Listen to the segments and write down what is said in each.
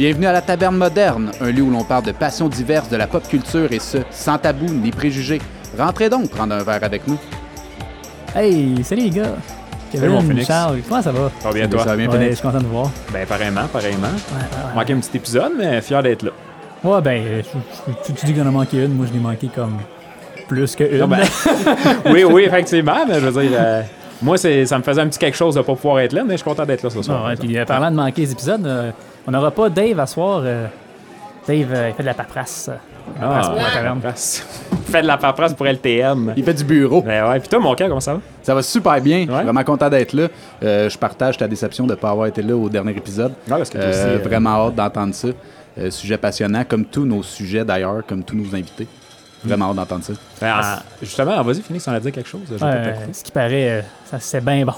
Bienvenue à la Taverne Moderne, un lieu où l'on parle de passions diverses de la pop culture et ce, sans tabou ni préjugés. Rentrez donc prendre un verre avec nous. Hey, salut les gars! Kevin, mon Phoenix. Charles, comment ça va? Ça va bien, toi? Ça va bien, Ouais, je suis content de vous voir. Ben, pareillement, pareillement. Ouais, ouais, Manqué un petit épisode, mais fier d'être là. ouais. Ben, euh, je- je- tu, tu dis qu'on a manqué une, moi je l'ai manqué comme plus que une. Ah, ben, oui, oui, effectivement, mais je veux dire, euh, moi, c'est, ça me faisait un petit quelque chose de pas pouvoir être là, mais je suis content d'être là ce soir. Ah, ouais, puis euh, parlant de manquer les épisodes, euh, on n'aura pas Dave à soir. euh, Dave, euh, il fait de la paperasse. Ah, pour la taverne. paperasse. Fait de la paperasse pour LTM. Il fait du bureau. Ben ouais, puis toi, mon cœur, comment ça va? Ça va super bien. Ouais. Vraiment content d'être là. Euh, je partage ta déception de ne pas avoir été là au dernier épisode. Ouais, parce que toi Euh, aussi, euh, Vraiment hâte d'entendre ça. Euh, sujet passionnant, comme tous nos sujets d'ailleurs, comme tous nos invités. Vraiment hâte d'entendre ça. Ben, en- justement, vas-y, finis sans a dit quelque chose. je euh, ce qui paraît, euh, ça c'est bien bon.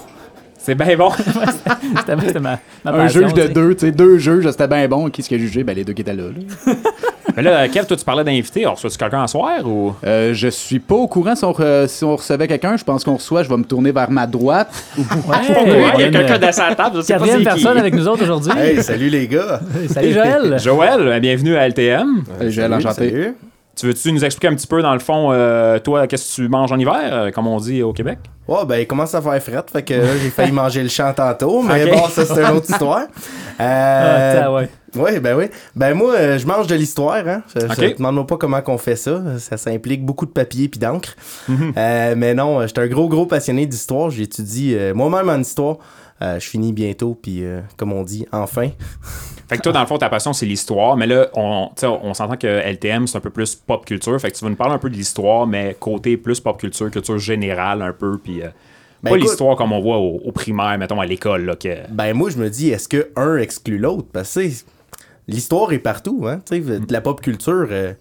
C'est bien bon. C'était c'était ma, ma Un passion, juge de deux, tu sais, deux juges, c'était bien bon. Qui est-ce qui a jugé? Ben, les deux qui étaient là. là. mais là, Kev, toi, tu parlais d'inviter. Alors, reçois-tu quelqu'un à soir ou? Euh, je suis pas au courant si on, re- si on recevait quelqu'un. Je pense qu'on reçoit. Je vais me tourner vers ma droite. Ouais, Ouais, il y a quelqu'un euh, dans sa table, je sais pas Quatrième c'est qui. personne avec nous autres aujourd'hui. Hey, salut les gars! Salut Joël! Joël, bienvenue à LTM. Salut, Joël, Salut, enchanté. salut. Tu veux-tu nous expliquer un petit peu, dans le fond, euh, toi, qu'est-ce que tu manges en hiver, euh, comme on dit au Québec? Ouais, ben il commence à faire fret, fait que j'ai failli manger le champ tantôt, mais bon, ça c'est une autre histoire. Ah, Euh, ouais. ouais, ben oui. Ben moi, euh, je mange de l'histoire, hein. Je, je- Ok. Demande-moi pas comment qu'on fait ça. Ça, ça implique beaucoup de papier puis d'encre. Mhm. Euh, mais non, je suis un gros, gros passionné d'histoire. J'étudie euh, moi-même en histoire. Euh, je finis bientôt, puis euh, comme on dit, enfin. Fait que toi, dans le fond, ta passion, c'est l'histoire, mais là, on, on s'entend que LTM, c'est un peu plus pop culture. Fait que tu vas nous parler un peu de l'histoire, mais côté plus pop culture, culture générale un peu, puis euh, Ben, pas l'histoire comme on voit au, au primaire, mettons, à l'école, que... Ben moi je me dis est-ce que un exclut l'autre? Parce que l'histoire est partout hein, tu sais de la pop culture euh,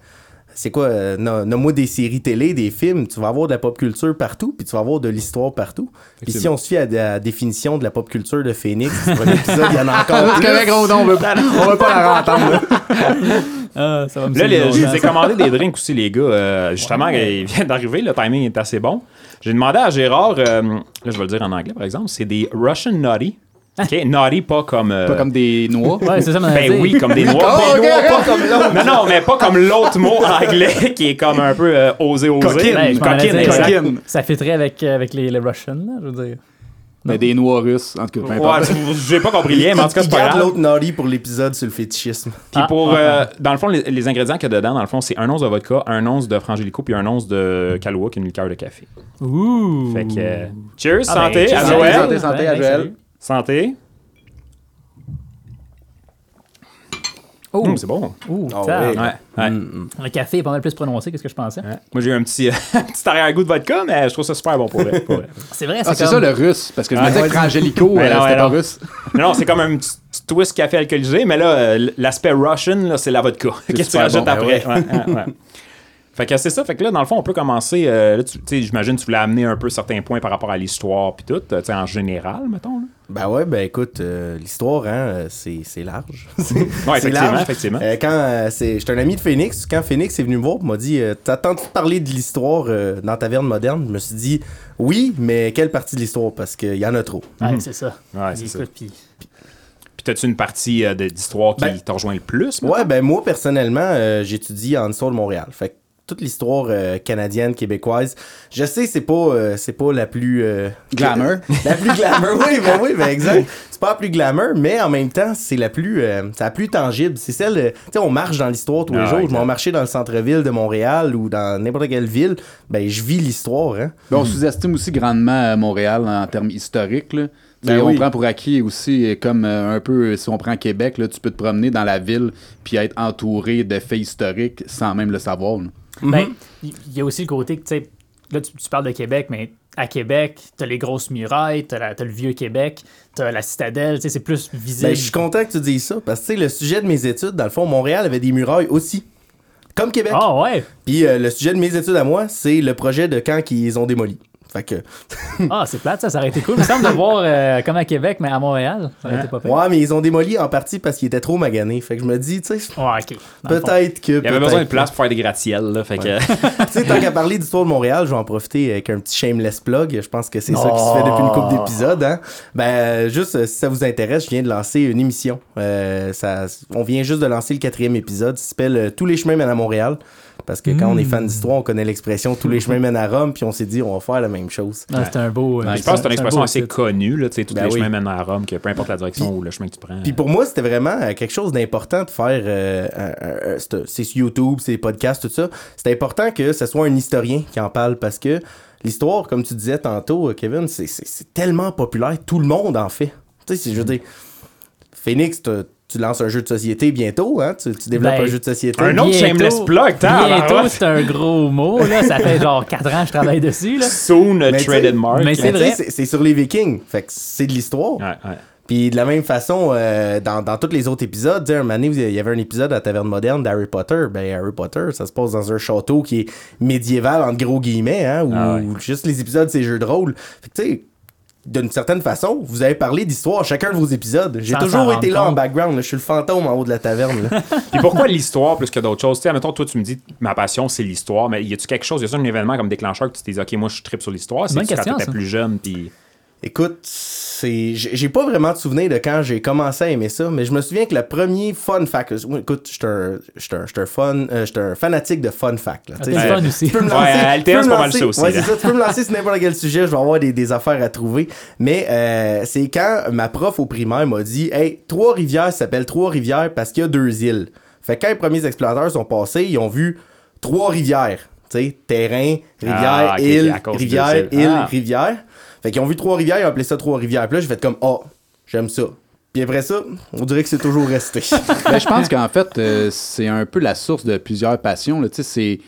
c'est quoi euh, no- nomme-moi des séries télé, des films, tu vas avoir de la pop culture partout puis tu vas avoir de l'histoire partout. Puis si on se fie à la définition de la pop culture de Phoenix, il y en a encore plus. correct, non, on veut, on veut pas la rentendre. là. Ah, ça va me Là, les- je vous ai commandé des drinks aussi, les gars. Euh, justement, il vient d'arriver, le timing est assez bon. J'ai demandé à Gérard, euh, là, je vais le dire en anglais, par exemple, c'est des Russian Naughty. OK? Naughty, pas comme... euh, Pas comme des noix. Ouais, c'est ça, mon Ben oui, comme des noix. Oh, Des ok, noix, pas comme l'autre. Non, non, mais pas comme l'autre mot anglais qui est comme un peu euh, osé, osé. Coquine. Ben, Coquine, dire. Coquine. Ça fitterait avec, euh, avec les, les Russians, là, je veux dire. Mais des noix russes, en tout cas, peu Ouais, importe. j'ai pas compris le lien, mais en tout cas, c'est Il pas grave. l'autre naughty pour l'épisode sur le fétichisme. Puis Ah, pour, ah, euh, dans le fond, les, les ingrédients qu'il y a dedans, dans le fond, c'est un once de vodka, un once de frangélico, puis un once de Kahlua, qui est une liqueur de café. Ouh! Fait que, cheers, Ah, ben, santé, à. Joël. Santé, santé à Ben, Joël. Santé. Oh, Hum, c'est bon. ouh, oui. Ouais, ouais. Le café est pas mal plus prononcé que ce que je pensais. Ouais. Moi, j'ai eu un petit, petit arrière-goût de vodka, mais je trouve ça super bon pour vrai. C'est vrai, Ah, c'est comme... ça le russe, parce que je me Ah, disais que Frangelico, Ben euh, c'était pas non. russe. non, non, c'est comme un petit, twist café alcoolisé, mais là, euh, l'aspect Russian, là, c'est la vodka. Qu'est-ce que tu rajoutes bon, après? ben Ouais, ouais, ouais. Fait que c'est ça. Fait que là, dans le fond, on peut commencer. euh, là, tu sais, j'imagine que tu voulais amener un peu certains points par rapport à l'histoire, puis tout, tu sais, en général, mettons. Là. Ben ouais, ben écoute, euh, l'histoire, hein, c'est c'est large. C'est- Ouais, effectivement, large. effectivement. Euh, quand euh, c'est, j'étais un ami de Phoenix, quand Phoenix est venu me voir, il m'a dit euh, T'as entendu parler de l'histoire euh, dans Taverne Moderne? Je me suis dit Oui, mais quelle partie de l'histoire? Parce qu'il y en a trop. Ouais, c'est ça. Ouais, c'est Puis ça. écoute, puis- Puis, t'as-tu une partie euh, de- d'histoire qui Ben, t'a rejoint le plus? mettons? Ouais, ben moi, personnellement, euh, j'étudie en histoire de Montréal. Fait que toute l'histoire euh, canadienne, québécoise, je sais, c'est pas, euh, c'est pas la plus. euh, Glamour. La plus glamour, oui, ben oui, ben exact. C'est pas la plus glamour, mais en même temps, c'est la plus, euh, c'est la plus tangible. C'est celle, euh, tu sais, on marche dans l'histoire tous les Ah, jours. Je exact. vais marcher dans le centre-ville de Montréal ou dans n'importe quelle ville, ben je vis l'histoire, hein. Ben, on sous-estime aussi grandement Montréal en termes historiques. Là. Ben on oui. prend pour acquis aussi, comme euh, un peu, si on prend Québec, là, tu peux te promener dans la ville puis être entouré de faits historiques sans même le savoir. là. Ben, il y a aussi le côté que, tu sais, là, tu, tu parles de Québec, mais à Québec, t'as les grosses murailles, t'as, le vieux Québec, t'as la citadelle, tu sais, c'est plus visible. Ben, je suis content que tu dises ça, parce que, tu sais, le sujet de mes études, dans le fond, Montréal avait des murailles aussi. Comme Québec. Ah ouais! Puis euh, le sujet de mes études à moi, c'est le projet de quand qu'ils ont démoli. Fait que, Ah, c'est plate, ça, ça aurait été cool. Il me semble de voir euh, comme à Québec, mais à Montréal. Ça aurait été pas pire. ouais, mais ils ont démoli en partie parce qu'ils étaient trop maganés. Fait que je me dis, tu sais, Ouais, peut-être que. Il y avait besoin de place pour faire des gratte-ciels, là. Fait que. tu sais, tant qu'à parler d'histoire de Montréal, je vais en profiter avec un petit shameless plug. Je pense que c'est ça qui se fait depuis une couple d'épisodes. Hein. Ben, juste, si ça vous intéresse, je viens de lancer une émission. Euh, ça, on vient juste de lancer le quatrième épisode. Ça s'appelle euh, Tous les chemins mènent à Montréal. Parce que quand on est fan d'histoire, on connaît l'expression Tous les chemins mènent à Rome, puis on s'est dit, on va faire la même chose. Non, c'est un beau. euh, Je pense que c'est une expression assez connue, là. Tu sais, tous Ben les oui. chemins mènent à Rome, que peu importe la direction ou le chemin que tu prends. Puis pour moi, c'était vraiment euh, quelque chose d'important de faire. euh, c'est- YouTube, c'est des podcasts, tout ça. C'est important que ce soit un historien qui en parle parce que l'histoire, comme tu disais tantôt, euh, Kevin, c'est- tellement populaire. Tout le monde en fait. Tu sais, je veux dire, Phoenix, t'as- tu lances un jeu de société bientôt, hein? Tu, tu développes Ben, un jeu de société. Un autre shameless plug, t'as, Bientôt, ouais. c'est un gros mot, là. Ça fait genre 4 ans que je travaille dessus, là. Soon a traded mark. mais c'est vrai. c'est sur les Vikings. Fait que c'est de l'histoire. Ouais, ouais. Puis de la même façon, euh, dans, dans tous les autres épisodes, un moment donné, il y avait un épisode à la Taverne Moderne d'Harry Potter. Ben, Harry Potter, ça se passe dans un château qui est médiéval, entre gros guillemets, hein, ou Ah ouais. juste les épisodes, c'est jeux de rôle. Fait que, tu sais, d'une certaine façon, vous avez parlé d'histoire chacun de vos épisodes. J'ai toujours été là en background. là. Je suis le fantôme en haut de la taverne. là. Puis pourquoi l'histoire plus que d'autres choses? Tu sais, admettons, toi, tu me dis, ma passion, c'est l'histoire, mais y a-tu quelque chose, y a-tu un événement comme déclencheur que tu t'es dit, OK, moi, je tripe sur l'histoire? C'est quand t'étais ça. plus jeune, puis. Écoute, c'est j'ai pas vraiment de souvenir de quand j'ai commencé à aimer ça, mais je me souviens que le premier fun fact, moi, écoute, j'étais un, j'étais un, fun, euh, j'étais un fanatique de fun fact. Là, Ah, fun aussi. Tu peux me Ouais, lancer, à tu peux LTS, me c'est pas mal ça aussi, Ouais, c'est ça, tu peux me lancer sur n'importe quel sujet, je vais avoir des, des affaires à trouver. Mais euh, c'est quand ma prof au primaire m'a dit Hey, Trois-Rivières s'appelle Trois-Rivières parce qu'il y a deux îles. Fait que quand les premiers explorateurs sont passés, ils ont vu Trois-Rivières. Tu sais, terrain, rivière, Ah, île, rivière, îles. île, Ah. rivière. Fait qu'ils ont vu Trois-Rivières, ils ont appelé ça Trois-Rivières. Puis là, j'ai fait comme Oh, j'aime ça. Puis après ça, on dirait que c'est toujours resté. Ben, je pense qu'en fait, euh, c'est un peu la source de plusieurs passions. Tu sais, c'est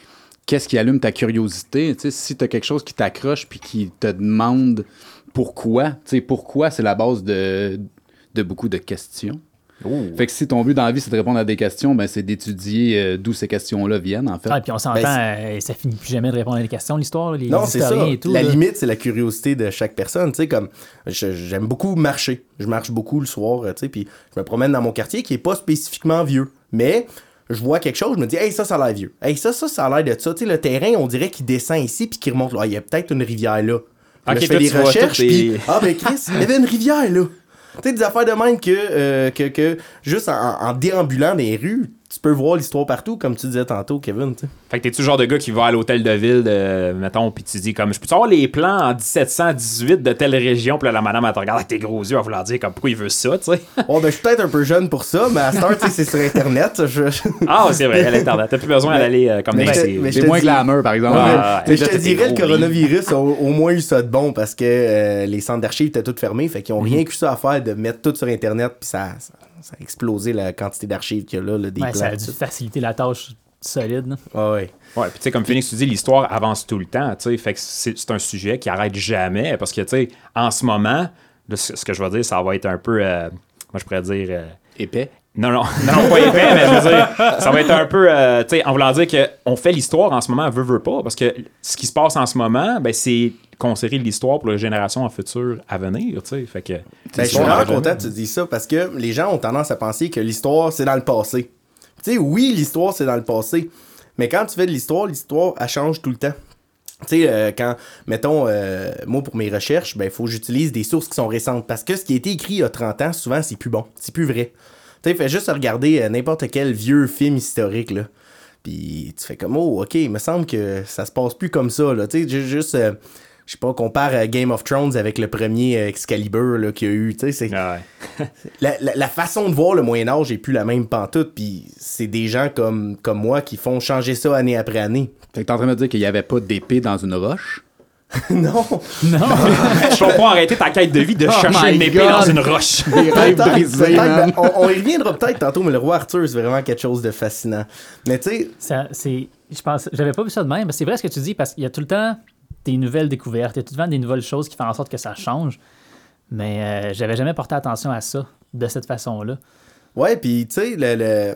qu'est-ce qui allume ta curiosité. Tu sais, si tu as quelque chose qui t'accroche puis qui te demande pourquoi, tu sais, pourquoi, c'est la base de, de beaucoup de questions. Fait que si ton but dans la vie, c'est de répondre à des questions, ben, c'est d'étudier euh, d'où ces questions-là viennent, en fait. Ah, puis on s'entend, euh, ça finit plus jamais de répondre à des questions, l'histoire, les Non, c'est ça. et tout. la là. limite, c'est la curiosité de chaque personne. Tu sais, comme je- j'aime beaucoup marcher. Je marche beaucoup le soir, euh, tu sais, puis je me promène dans mon quartier qui est pas spécifiquement vieux, mais je vois quelque chose, je me dis, hey, ça, ça a l'air vieux. Hey, ça, ça, ça a l'air de ça. Tu sais, le terrain, on dirait qu'il descend ici puis qu'il remonte là. Ah, Il y a peut-être une rivière là. Ok, je fais des recherches, puis ah, ben Chris, il y avait une rivière là. Tu sais, des affaires de même que, euh, que, que juste en, en déambulant dans les rues, tu peux voir l'histoire partout, comme tu disais tantôt, Kevin. Fait que t'es-tu le genre de gars qui va à l'hôtel de ville, de, mettons, puis tu dis comme, je peux avoir les plans en 1718 de telle région, puis là, la madame, elle te regarde avec tes gros yeux, elle va vouloir dire comme, pourquoi il veut ça, tu sais? Bon, ben, je suis peut-être un peu jeune pour ça, mais à cette heure, tu sais, c'est sur Internet. Je... Ah, c'est vrai, à l'Internet. T'as plus besoin d'aller euh, comme mais dans C'est moins dis- glamour, par exemple. Ouais, Ouais. ouais. Mais je te dirais, le coronavirus a au moins eu ça de bon parce que euh, les centres d'archives étaient tous fermés. Fait qu'ils ont rien que ça à faire de mettre tout sur Internet. Puis ça, ça, ça a explosé la quantité d'archives qu'il y a là, là, des Ouais, plans. ça a dû faciliter la tâche solide. Ah ouais. Ouais, puis tu sais, comme Phoenix, tu dis, l'histoire avance tout le temps, tu sais. Fait que c'est c'est un sujet qui arrête jamais, parce que, tu sais, en ce moment, ce que je vais dire, ça va être un peu, euh, moi, je pourrais dire. euh, Épais. Non, non, non, pas épais, mais je veux dire, ça va être un peu, euh, tu sais, en voulant dire qu'on fait l'histoire en ce moment, veut, veut pas, parce que ce qui se passe en ce moment, ben, c'est conserver l'histoire pour les générations en futur à venir, tu sais. Fait que. Ben, je suis vraiment content que tu dis ça parce que les gens ont tendance à penser que l'histoire, c'est dans le passé. Tu sais, oui, l'histoire, c'est dans le passé. Mais quand tu fais de l'histoire, l'histoire, elle change tout le temps. Tu sais, euh, quand, mettons, euh, moi, pour mes recherches, ben, il faut que j'utilise des sources qui sont récentes. Parce que ce qui a été écrit il y a 30 ans, souvent, c'est plus bon. C'est plus vrai. Tu sais, fais juste regarder euh, n'importe quel vieux film historique, là. Puis tu fais comme, oh, ok, il me semble que ça se passe plus comme ça, là. Tu sais, ju- juste, euh, je sais pas, compare euh, Game of Thrones avec le premier euh, Excalibur, là, qu'il y a eu. Tu sais, c'est. Ah ouais. La, la- la façon de voir le Moyen-Âge est plus la même pantoute, puis c'est des gens comme, comme moi qui font changer ça année après année. Fait que t'es en train de me dire qu'il n'y avait pas d'épée dans une roche? non! Non! Je vais pas arrêter ta quête de vie de Oh chercher une épée dans une roche. Des rêves brisés, ben, on, on y reviendra peut-être tantôt, mais le roi Arthur, c'est vraiment quelque chose de fascinant. Mais tu sais, c'est, je pense, j'avais pas vu ça de même. mais C'est vrai ce que tu dis parce qu'il y a tout le temps des nouvelles découvertes, il y a tout le temps des nouvelles choses qui font en sorte que ça change. Mais euh, j'avais jamais porté attention à ça de cette façon-là. ouais, puis tu sais, le, le-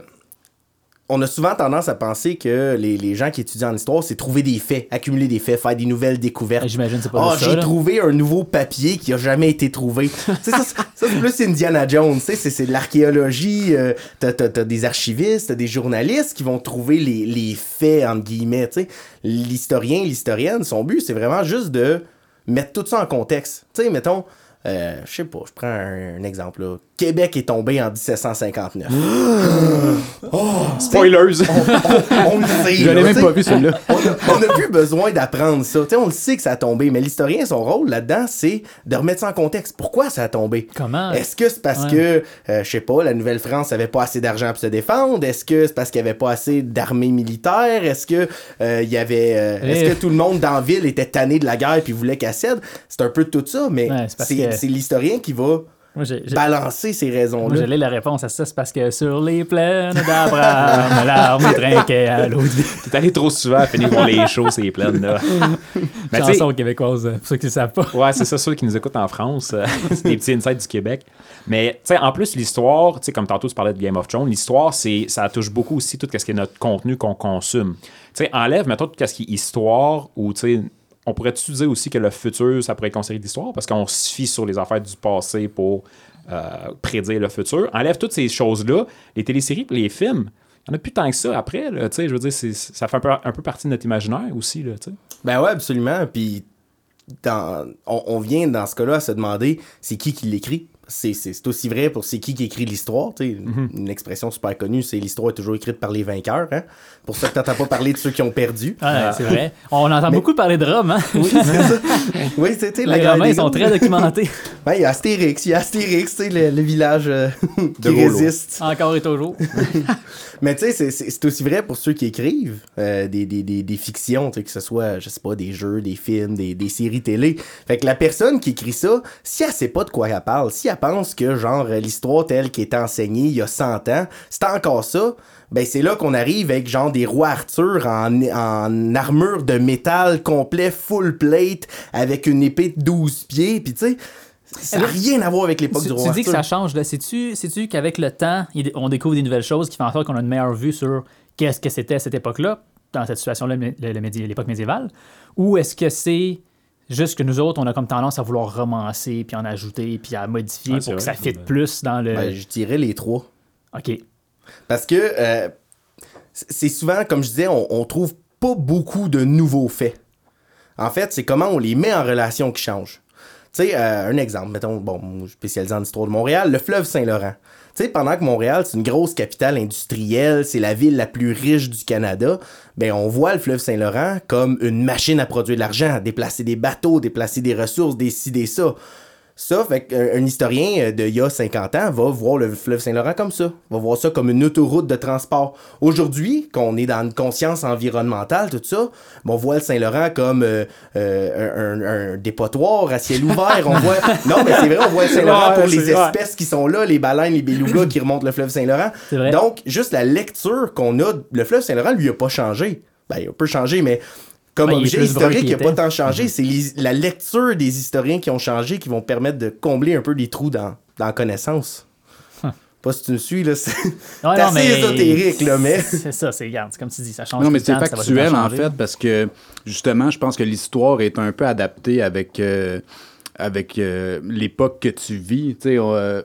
on a souvent tendance à penser que les, les gens qui étudient en histoire, c'est trouver des faits, accumuler des faits, faire des nouvelles découvertes. Ben, J'imagine c'est pas Ah, ça. j'ai trouvé un nouveau papier qui a jamais été trouvé. Ça, c'est- ça, c'est plus Indiana Jones. tu sais, C'est c'est de l'archéologie. euh, t'as, t'as- t'as des archivistes, t'as des journalistes qui vont trouver les, les faits, entre guillemets. tu sais. L'historien, l'historienne, son but, c'est vraiment juste de mettre tout ça en contexte. Tu sais, mettons, euh, je sais pas, je prends un, un exemple. là. Québec est tombé en 1759. Spoilers! on le sait. Je l'ai même pas vu, celui-là. on a, on a plus besoin d'apprendre ça. Tu sais, on le sait que ça a tombé, mais l'historien, son rôle là-dedans, c'est de remettre ça en contexte. Pourquoi ça a tombé? Comment? Est-ce que c'est parce Ouais. que, euh, je sais pas, la Nouvelle-France avait pas assez d'argent pour se défendre? Est-ce que c'est parce qu'il y avait pas assez d'armée militaire? Est-ce que euh, il y avait, euh, Eh. est-ce que tout le monde dans la ville était tanné de la guerre puis voulait qu'elle cède? C'est un peu de tout ça, mais Ouais, c'est c'est l'historien qui va Moi, j'ai- j'ai- balancer ces Moi, raisons-là. j'ai la réponse à ça, c'est parce que sur les plaines d'Abraham, l'arme trinquait à l'autre vie. T'es allé trop souvent à finir voir les shows, c'est plein là. Mais Chanson québécoise, euh, pour ceux qui ne savent pas. Ouais, c'est ça, ceux qui nous écoutent en France. euh, c'est des petits insights du Québec. Mais, tu sais, en plus, l'histoire, tu sais, comme tantôt tu parlais de Game of Thrones, l'histoire, c'est, ça touche beaucoup aussi tout ce qui est notre contenu qu'on consomme. Tu sais, enlève, mettons, tout ce qui est histoire ou, tu sais, on pourrait-tu dire aussi que le futur, ça pourrait être considéré d'histoire? Parce qu'on se fie sur les affaires du passé pour euh, prédire le futur. Enlève toutes ces choses-là, les téléséries les films. Il n'y en a plus tant que ça après, je veux dire, ça fait un peu, un peu partie de notre imaginaire aussi, là. Ben ouais, absolument. Puis on, on vient dans ce cas-là à se demander c'est qui qui l'écrit? C'est, aussi vrai pour c'est qui qui écrit l'histoire. sais. Une expression super connue, c'est l'histoire est toujours écrite par les vainqueurs. Hein? Pour ça que t'entends pas parler de ceux qui ont perdu. Ouais, c'est vrai. On entend Mais- beaucoup parler de Rome, hein? Oui, c'est ça. Oui, la Les Romains ils sont très documentés. Ouais, il y a Astérix, il y a Astérix, tu sais, le, le village euh, qui De résiste. Encore et toujours. Mais tu sais, c'est- aussi vrai pour ceux qui écrivent euh, des, des, des, des fictions, que ce soit, je sais pas, des jeux, des films, des, des séries télé. Fait que la personne qui écrit ça, si elle sait pas de quoi elle parle, si elle pense que, genre, l'histoire telle qui était enseignée il y a 100 ans, c'est encore ça, ben c'est là qu'on arrive avec, genre, des rois Arthur en, en armure de métal complet, full plate, avec une épée de 12 pieds, puis tu sais, ça n'a rien à voir avec l'époque Tu, du tu roi dis que ça change. là. Sais-tu qu'avec le temps, on découvre des nouvelles choses qui font en sorte qu'on a une meilleure vue sur qu'est-ce que c'était à cette époque-là, dans cette situation-là, l'époque médiévale? Ou est-ce que c'est juste que nous autres, on a comme tendance à vouloir romancer, puis en ajouter, puis à modifier Ouais, pour que ça fitte plus dans le... Ben, je dirais les trois. OK. Parce que euh, c'est souvent, comme je disais, on, on trouve pas beaucoup de nouveaux faits. En fait, c'est comment on les met en relation qui change. Tu sais, euh, un exemple, mettons, bon, moi, je suis spécialisé en histoire de Montréal, le fleuve Saint-Laurent. Tu sais, pendant que Montréal, c'est une grosse capitale industrielle, c'est la ville la plus riche du Canada, ben on voit le fleuve Saint-Laurent comme une machine à produire de l'argent, déplacer des bateaux, déplacer des ressources, décider ça. Ça, fait qu'un un historien euh, de il y a 50 ans va voir le fleuve Saint-Laurent comme ça. Va voir ça comme une autoroute de transport. Aujourd'hui, qu'on est dans une conscience environnementale, tout ça, ben, on voit le Saint-Laurent comme euh, euh, un, un- un dépotoir à ciel ouvert. On voit... Non, mais c'est vrai, on voit le Saint-Laurent pour les espèces qui sont là, les baleines, les belugas qui remontent le fleuve Saint-Laurent. Donc, juste la lecture qu'on a, le fleuve Saint-Laurent, lui, a pas changé. Ben, il a peu changé, mais comme Ben, objet historique, qu'il il n'a pas tant changé. C'est les- la lecture des historiens qui ont changé qui vont permettre de combler un peu des trous dans, dans la connaissance. Pas si tu me suis, là. C'est Ouais, c'est non, assez mais- ésotérique, là, mais. C'est ça, c'est, c'est comme tu dis, ça change Non, mais c'est factuel, en fait, parce que justement, je pense que l'histoire est un peu adaptée avec, euh, avec euh, l'époque que tu vis. Tu sais, euh,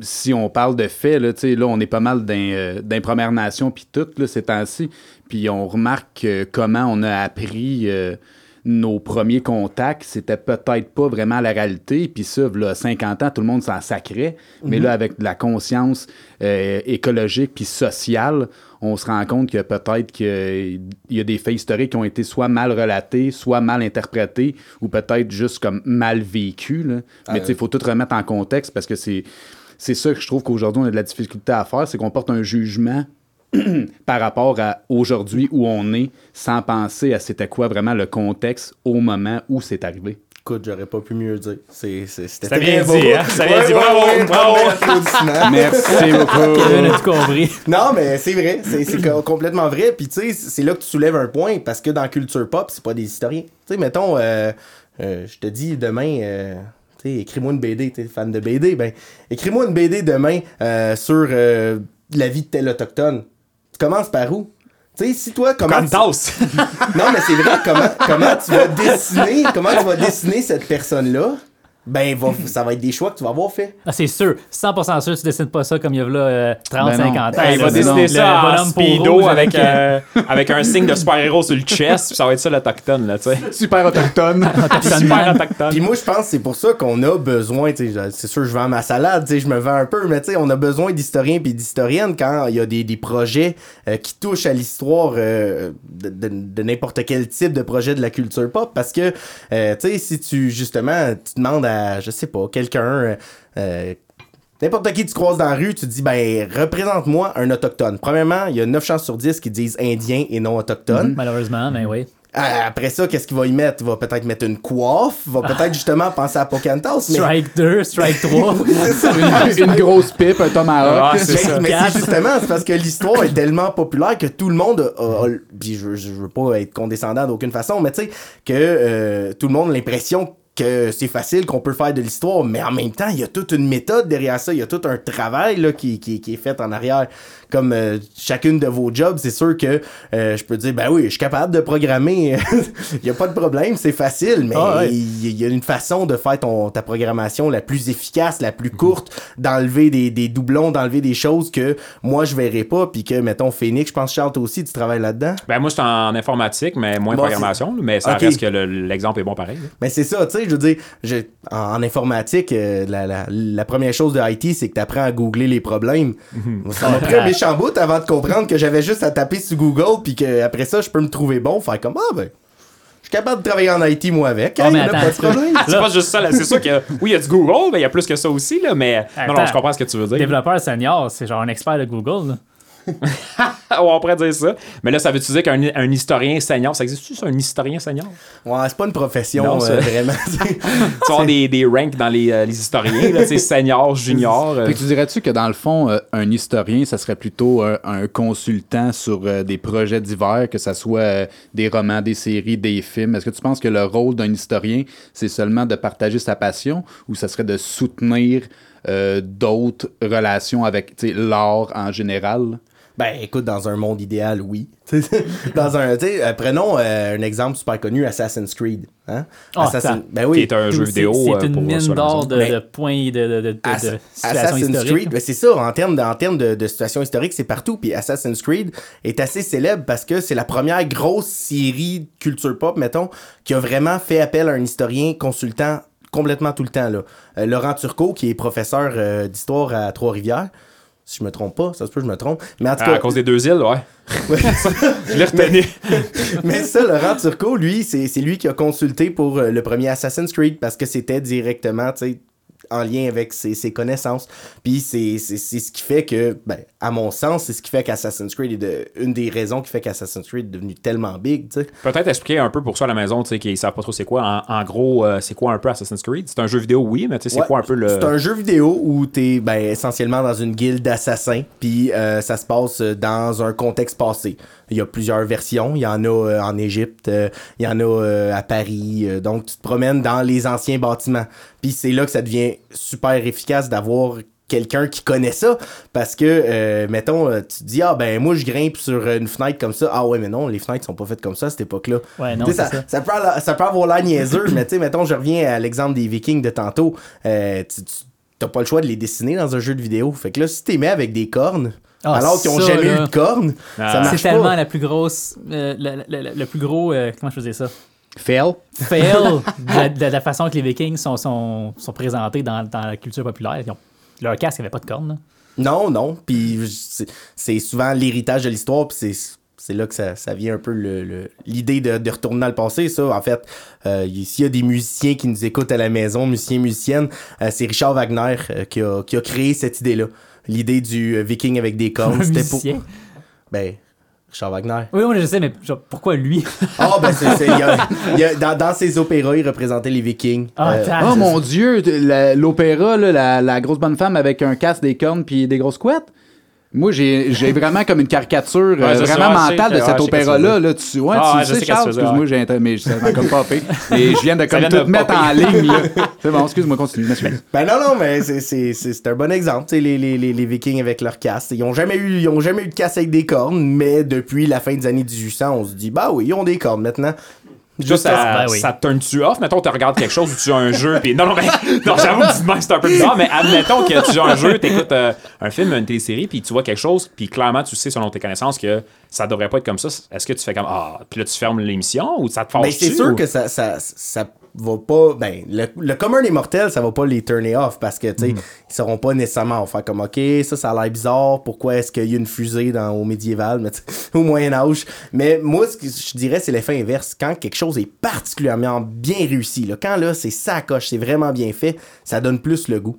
si on parle de faits, là, là, on est pas mal dans, euh, dans Premières Nations, puis tout, là, ces temps-ci. Puis on remarque euh, comment on a appris euh, nos premiers contacts. C'était peut-être pas vraiment la réalité. Puis ça, là, 50 ans, tout le monde s'en sacrait. Mais là, avec de la conscience euh, écologique puis sociale, on se rend compte que peut-être qu'il y a des faits historiques qui ont été soit mal relatés, soit mal interprétés, ou peut-être juste comme mal vécus. là. Mais sais, il faut tout remettre en contexte parce que c'est c'est ça que je trouve qu'aujourd'hui, on a de la difficulté à faire, c'est qu'on porte un jugement par rapport à aujourd'hui où on est, sans penser à c'était quoi vraiment le contexte au moment où c'est arrivé. Écoute, j'aurais pas pu mieux dire. C'est- c'est- C'était bien beau. dit, hein? Bien Ouais, dit. Bravo, ouais, bravo. Merci beaucoup. Kevin a tout compris. Non, mais c'est vrai, c'est c'est co- complètement vrai. Puis tu sais, c'est là que tu soulèves un point parce que dans culture pop, c'est pas des historiens. Tu sais, mettons, euh, euh, je te dis demain, euh, écris-moi une BD, t'es fan de BD, ben, écris-moi une BD demain euh, sur euh, la vie de tel autochtone. commences par où? Tu sais, si toi, comment. Comme tu-. Non, mais c'est vrai, comment, comment tu vas dessiner, comment tu vas dessiner cette personne-là? Ben, va- ça va être des choix que tu vas avoir fait. Ah, c'est sûr, 100% sûr, tu dessines pas ça comme il y a là, euh, 30, Ben non. 50 ans. il va Le ça en speedo rouge avec, euh, euh, avec un signe de super-héros sur le chest, ça va être ça l'autochtone, là, tu sais. Super autochtone. Autochtone Super autochtone. Puis moi, je pense que c'est pour ça qu'on a besoin, tu sais, je- c'est sûr, je vends ma salade, tu sais, je me vends un peu, mais tu sais, on a besoin d'historiens puis d'historiennes quand il y a des, des projets euh, qui touchent à l'histoire euh, de, de- de n'importe quel type de projet de la culture pop, parce que, euh, tu sais, si tu, justement, tu demandes à, je sais pas, quelqu'un... euh, euh, N'importe qui tu croises dans la rue, tu te dis, ben, représente-moi un autochtone. Premièrement, il y a 9 chances sur 10 qui disent indien et non autochtone. Malheureusement, mais oui. Ah, Après ça, qu'est-ce qu'il va y mettre? Il va peut-être mettre une coiffe, il va peut-être justement penser à Pocahontas, mais... Strike 2, strike 3. C'est ça. une, une grosse pipe, un tomahawk. Ah, c'est Mais, ça. mais Quatre. c'est justement, c'est parce que l'histoire est tellement populaire que tout le monde a, a- a- puis je, je veux pas être condescendant d'aucune façon, mais tu sais, que euh, tout le monde a l'impression que c'est facile, qu'on peut faire de l'histoire, mais en même temps, il y a toute une méthode derrière ça, il y a tout un travail là, qui, qui, qui est fait en arrière. Comme euh, chacune de vos jobs, c'est sûr que euh, je peux dire, ben oui, je suis capable de programmer, il y a pas de problème, c'est facile, mais Ah ouais. il y, y a une façon de faire ton, ta programmation la plus efficace, la plus courte, d'enlever des, des doublons, d'enlever des choses que moi je verrais pas, puis que, mettons, Phoenix, je pense, Charles, toi aussi, tu travailles là-dedans? Ben, moi, je suis en informatique, mais moins Bon, programmation, mais ça Ok. reste que le- l'exemple est bon pareil. là. Mais c'est ça, tu sais, je veux dire, je- en, en informatique, euh, la, la, la première chose de IT, c'est que tu apprends à googler les problèmes. Ça m'a pris méchant bout avant de comprendre que j'avais juste à taper sur Google, puis qu'après ça, je peux me trouver bon, faire comme, ah ben, je suis capable de travailler en IT, moi, avec. Oh, hein, mais y en a attends, pas de problème. Ah, c'est pas juste ça, là. c'est sûr que oui, il y a du Google, mais il y a plus que ça aussi, là, mais non, non, je comprends ce que tu veux dire. Développeur senior, c'est genre un expert de Google. là. on pourrait dire ça. Mais là, ça veut-tu dire qu'un un historien senior, ça existe-tu, ça, un historien senior? Ouais, c'est pas une profession, Non, ça- euh, vraiment. Tu avoir des, des ranks dans les, euh, les historiens, là, senior, junior. euh. Fait que tu dirais-tu que dans le fond, euh, un historien, ça serait plutôt un, un consultant sur euh, des projets divers, que ça soit euh, des romans, des séries, des films? Est-ce que tu penses que le rôle d'un historien, c'est seulement de partager sa passion ou ça serait de soutenir euh, d'autres relations avec l'art en général? Ben, écoute, dans un monde idéal, oui. dans un, euh, prenons euh, un exemple super connu, Assassin's Creed. Hein? Ah, Assassin- ben qui oui. est un jeu vidéo. C'est euh, une pour mine d'or de, points de, de, de, situations Assassin's. Creed, ben c'est ça, en termes de, en termes de, de situation historique, c'est partout. Puis Assassin's Creed est assez célèbre parce que c'est la première grosse série de culture pop, mettons, qui a vraiment fait appel à un historien consultant complètement tout le temps. Là. Euh, Laurent Turcot, qui est professeur euh, d'histoire à Trois-Rivières. Si je me trompe pas, ça se peut que je me trompe. Mais en tout Ah, cas, à cause des deux îles, ouais. Je l'ai retenu. mais ça, Laurent Turcot, lui, c'est lui qui a consulté pour euh, le premier Assassin's Creed parce que c'était directement, tu sais, en lien avec ses, ses connaissances. Puis c'est ce qui fait que, ben, à mon sens, c'est ce qui fait qu'Assassin's Creed est de, une des raisons qui fait qu'Assassin's Creed est devenu tellement big, tu. Peut-être expliquer un peu pour ça à la maison, tu sais, qui savent pas trop c'est quoi. En, en gros, euh, c'est quoi un peu Assassin's Creed? C'est un jeu vidéo, oui, mais tu sais, c'est Ouais, quoi un peu le. C'est un jeu vidéo où t'es ben, essentiellement dans une guilde d'assassins, puis euh, ça se passe euh, dans un contexte passé. Il y a plusieurs versions, il y en a euh, en Égypte, euh, il y en a euh, à Paris, euh, donc tu te promènes dans les anciens bâtiments. Puis c'est là que ça devient super efficace d'avoir quelqu'un qui connaît ça parce que euh, mettons euh, tu te dis ah ben moi je grimpe sur une fenêtre comme ça ah ouais mais non les fenêtres sont pas faites comme ça à cette époque là Ouais, non, ça, ça. ça peut, avoir- ça peut avoir l'air niaiseux, mais tu sais, mettons, je reviens à l'exemple des Vikings de tantôt. Euh, tu t'as pas le choix de les dessiner dans un jeu de vidéo. Fait que là, si t'es mis avec des cornes, Ah, alors qu'ils ont jamais là. eu de cornes, Ah. ça marche C'est tellement pas. la plus grosse. euh, le, le- le- le plus gros. euh, comment je faisais ça? Fail? Fail de, la, de la façon que les Vikings sont, sont, sont présentés dans, dans la culture populaire. Ils ont- leur casque n'avait pas de cornes. là. Non, non. Puis c'est- souvent l'héritage de l'histoire, puis c'est là que ça, ça vient un peu le- le- l'idée de, de retourner dans le passé. Ça, en fait, euh, s'il y a des musiciens qui nous écoutent à la maison, musiciens, musiciennes, euh, c'est Richard Wagner euh, qui, a, qui a créé cette idée-là. L'idée du viking avec des cornes. C'était pour. Ben, Richard Wagner. Oui, oui, je sais, mais genre, pourquoi lui? Ah, ben, c'est. c'est- il y a- il y a- dans, dans ses opéras, il représentait les Vikings. Ah, Euh, attends. Oh mon Dieu, la- l'opéra, là, la, la grosse bonne femme avec un casque, des cornes puis des grosses couettes? Moi, j'ai vraiment comme une caricature euh, Ouais, vraiment mentale de cet opéra-là. tu Là, tu ouais, Ah, tu ouais, je sais, Charles, excuse-moi, j'ai mais ça m'a comme popé. Et je viens de comme tout de mettre en ligne. là. C'est bon, excuse-moi, continue. m'excuse. Ben non, non, mais c'est- c'est c'est- c'est un bon exemple. Tu sais, les, les, les, les Vikings avec leur caste. Ils ont jamais eu, ils ont jamais eu de casse avec des cornes, mais depuis la fin des années 1800, on se dit, bah oui, ils ont des cornes maintenant. Juste, ça, Ben oui. ça turn-tu off? Mettons, tu regardes quelque chose ou tu à un jeu, puis non, non, mais, non, j'avoue c'est un peu bizarre, mais admettons que tu à un jeu, t'écoutes euh, un film, une télésérie, puis tu vois quelque chose, puis clairement, tu sais, selon tes connaissances, que ça devrait pas être comme ça. Est-ce que tu fais comme, ah, puis là, tu fermes l'émission ou ça te fâche Ben, c'est sûr que ça, ça, ça va pas. Ben, le, le commun des mortels, ça va pas les turner off parce que, tu sais, ils sauront pas nécessairement faire comme, OK, ça, ça a l'air bizarre. Pourquoi est-ce qu'il y a une fusée dans, au médiéval, mais au Moyen-Âge? Mais moi, ce que je dirais, c'est l'effet inverse. Quand quelque chose est particulièrement bien réussi, là, quand là, c'est ça coche, c'est vraiment bien fait, ça donne plus le goût.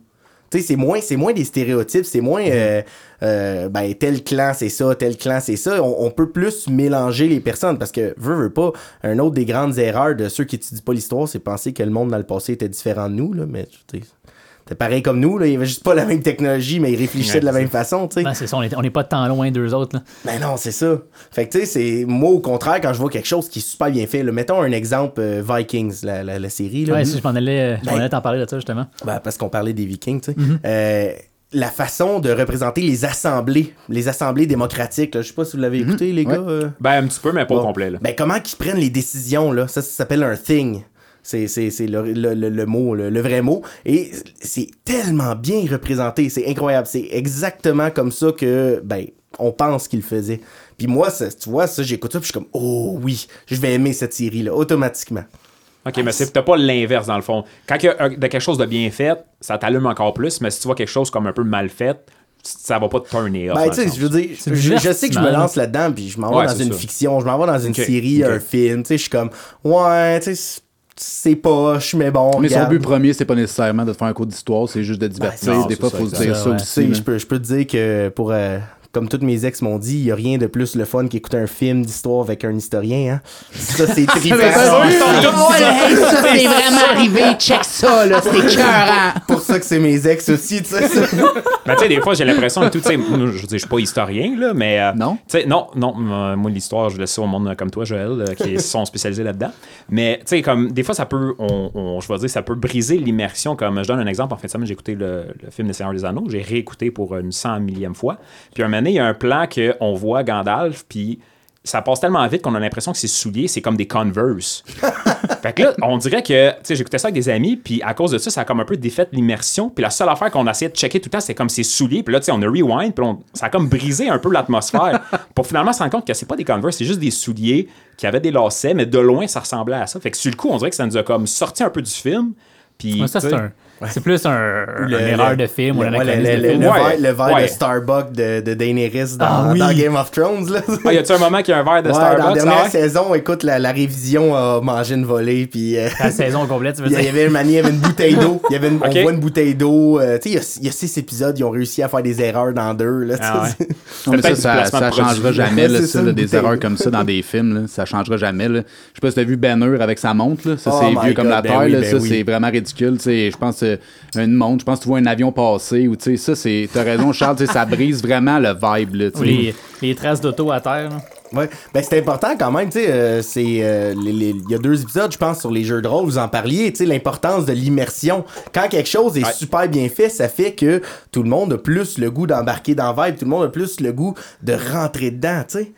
Tu sais, c'est moins, c'est moins des stéréotypes, c'est moins euh, euh, ben tel clan c'est ça, tel clan c'est ça. On, on peut plus mélanger les personnes parce que veux, veux pas, un autre des grandes erreurs de ceux qui étudient pas l'histoire, c'est penser que le monde dans le passé était différent de nous là, mais tu sais, c'était pareil comme nous là, il avait juste pas la même technologie, mais ils réfléchissaient de la même façon, tu sais. Ben, c'est ça, on est- on n'est pas tant loin d'eux autres. Là. Ben non, c'est ça. Fait que tu sais, c'est moi au contraire quand je vois quelque chose qui est super bien fait, là, mettons un exemple euh, Vikings, la, la, la série là. Ouais, si je m'en allais, Ben- allais t'en parler de ça, justement. Ben, parce qu'on parlait des Vikings, tu sais. Euh, la façon de représenter les assemblées, les assemblées démocratiques, là. je sais pas si vous l'avez écouté, les Ouais. gars. euh. Ben, un petit peu, mais pas au complet, là. Ben, comment qu'ils prennent les décisions, là? Ça, ça s'appelle un thing. C'est, c'est, c'est le, le, le, le mot, le, le vrai mot. Et c'est tellement bien représenté. C'est incroyable. C'est exactement comme ça que, ben, on pense qu'il faisait. Puis moi, ça, tu vois, ça, j'écoute ça, puis je suis comme, oh oui, je vais aimer cette série-là, automatiquement. OK, mais c'est peut-être pas l'inverse, dans le fond. Quand il y a un- de quelque chose de bien fait, ça t'allume encore plus, mais si tu vois quelque chose comme un peu mal fait, ça va pas te turner off. Ben, tu sais, je veux dire, je, sais que je me lance là-dedans, puis je m'en vais Ouais, dans une ça. fiction, je m'en vais dans une série, un film, tu sais, je suis comme, ouais, tu sais, c'est poche, mais bon, Mais son but premier, c'est pas nécessairement de te faire un cours d'histoire, c'est juste de divertir. non, Des fois, ça, faut se dire Ça, aussi. je peux, je peux te dire que pour, euh, comme tous mes ex m'ont dit, il y a rien de plus le fun qu'écouter un film d'histoire avec un historien, hein. Ça, c'est trippant. ça, c'est vraiment arrivé. Check ça, là. Écœurant. C'est pour ça que c'est mes ex aussi, tu sais. Mais tu sais, des fois, j'ai l'impression, et tout, tu sais, je je suis pas historien, là, mais. euh, Non? Tu sais, non, non, euh, moi, l'histoire, je laisse ça au monde comme toi, Joël, euh, qui sont spécialisés là-dedans. Mais, tu sais, comme, des fois, ça peut, on, on- je vais dire, ça peut briser l'immersion. Comme, je donne un exemple, en fin de semaine, j'ai écouté le, le film des Seigneurs des Anneaux, j'ai réécouté pour une cent millième fois. Puis, un donné, il y a un plan qu'on voit Gandalf, puis ça passe tellement vite qu'on a l'impression que ses souliers, c'est comme des Converse. Fait que là, on dirait que, tu sais, j'écoutais ça avec des amis, puis à cause de ça, ça a comme un peu défait l'immersion. Puis la seule affaire qu'on essayait de checker tout le temps, c'est comme ses souliers. Puis là, tu sais, on a rewind, puis on- ça a comme brisé un peu l'atmosphère. pour finalement se rendre compte que c'est pas des Converse, c'est juste des souliers qui avaient des lacets, mais de loin, ça ressemblait à ça. Fait que sur le coup, on dirait que ça nous a comme sorti un peu du film. Puis, Ouais, ça, tu c'est sais, un. C'est plus un, Le- une erreur le- de film ou le, un ouais, le, anachronisme le- de le- film. le Ouais, verre, le verre ouais. de Starbucks de, de Daenerys dans, Ah oui. dans Game of Thrones, là. Ah, y a-tu un moment qu'il y a un verre de Ouais, dans la Starbucks? dernière ah ouais? saison, écoute, la, la révision a mangé une volée, puis euh, La saison complète, tu veux il y dire? avait une manie, il y avait une bouteille d'eau. Il y avait une- Ok. On voit une bouteille d'eau. euh, tu sais, il y a- il y, a six épisodes, ils ont réussi à faire des erreurs dans deux. Là, Ah ouais. Non, mais ça, ça, changera jamais, des erreurs comme ça dans des films. Là, ça changera jamais. Là. Je sais pas si t'as vu Banner avec sa montre. Là. Ça, Oh c'est vieux comme la ben terre. là. ben ça, c'est vraiment ridicule. Je pense euh, une montre. Je pense que tu vois un avion passer. Ou, tu sais, ça, c'est. T'as raison, Charles. tu sais, ça brise vraiment le vibe. Là, tu Ou sais. les, les traces d'auto à terre. là. Ouais. Ben, c'est important quand même, tu sais, euh, c'est, euh, il y a deux épisodes, je pense, sur les jeux de rôle, vous en parliez, tu sais, l'importance de l'immersion. Quand quelque chose est Ouais. super bien fait, ça fait que tout le monde a plus le goût d'embarquer dans la vibe, tout le monde a plus le goût de rentrer dedans, tu sais.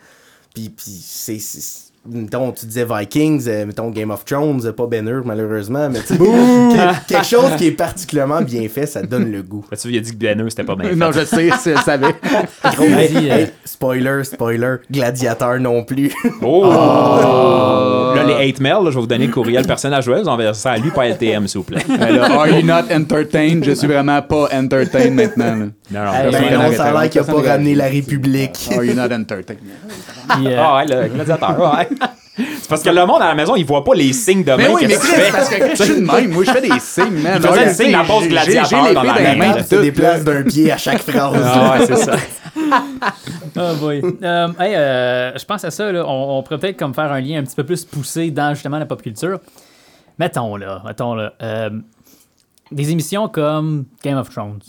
Puis, puis c'est- mettons, tu disais Vikings, euh, mettons Game of Thrones, euh, pas Ben Hur, malheureusement, mais tu quelque chose qui est particulièrement bien fait, ça donne le goût. Tu vois, il a dit que Banner, c'était pas bien fait. Non, je sais, je le savais. Gros, euh, Hey, spoiler, spoiler, gladiateur non plus. Oh! Là, les hate mails, là, je vais vous donner le courriel personnel à Joël. Vous enverrez ça à lui par LTM, s'il vous plaît. Ben là, Are you not entertained? Je suis vraiment pas entertained maintenant. là. Non, non. Hey, Ben non, ça a l'air qu'il a pas ramené la. République. Are you not entertained? Ah ouais, le gladiateur, ouais. C'est parce que le monde à la maison, il voit pas les signes de main. Mais oui, mais qu'est-ce que tu Chris, fais? parce que je suis de même. Moi, je fais des signes, man. Il faisait Ouais, le signe de la j'ai- gladiateur dans la main. mains. Il se déplace d'un pied à chaque phrase. Ah ouais, c'est ça. Oh boy. Euh, hey, euh, je pense à ça, là, on, on pourrait peut-être comme faire un lien un petit peu plus poussé dans justement la pop culture. Mettons là, mettons là, euh, des émissions comme Game of Thrones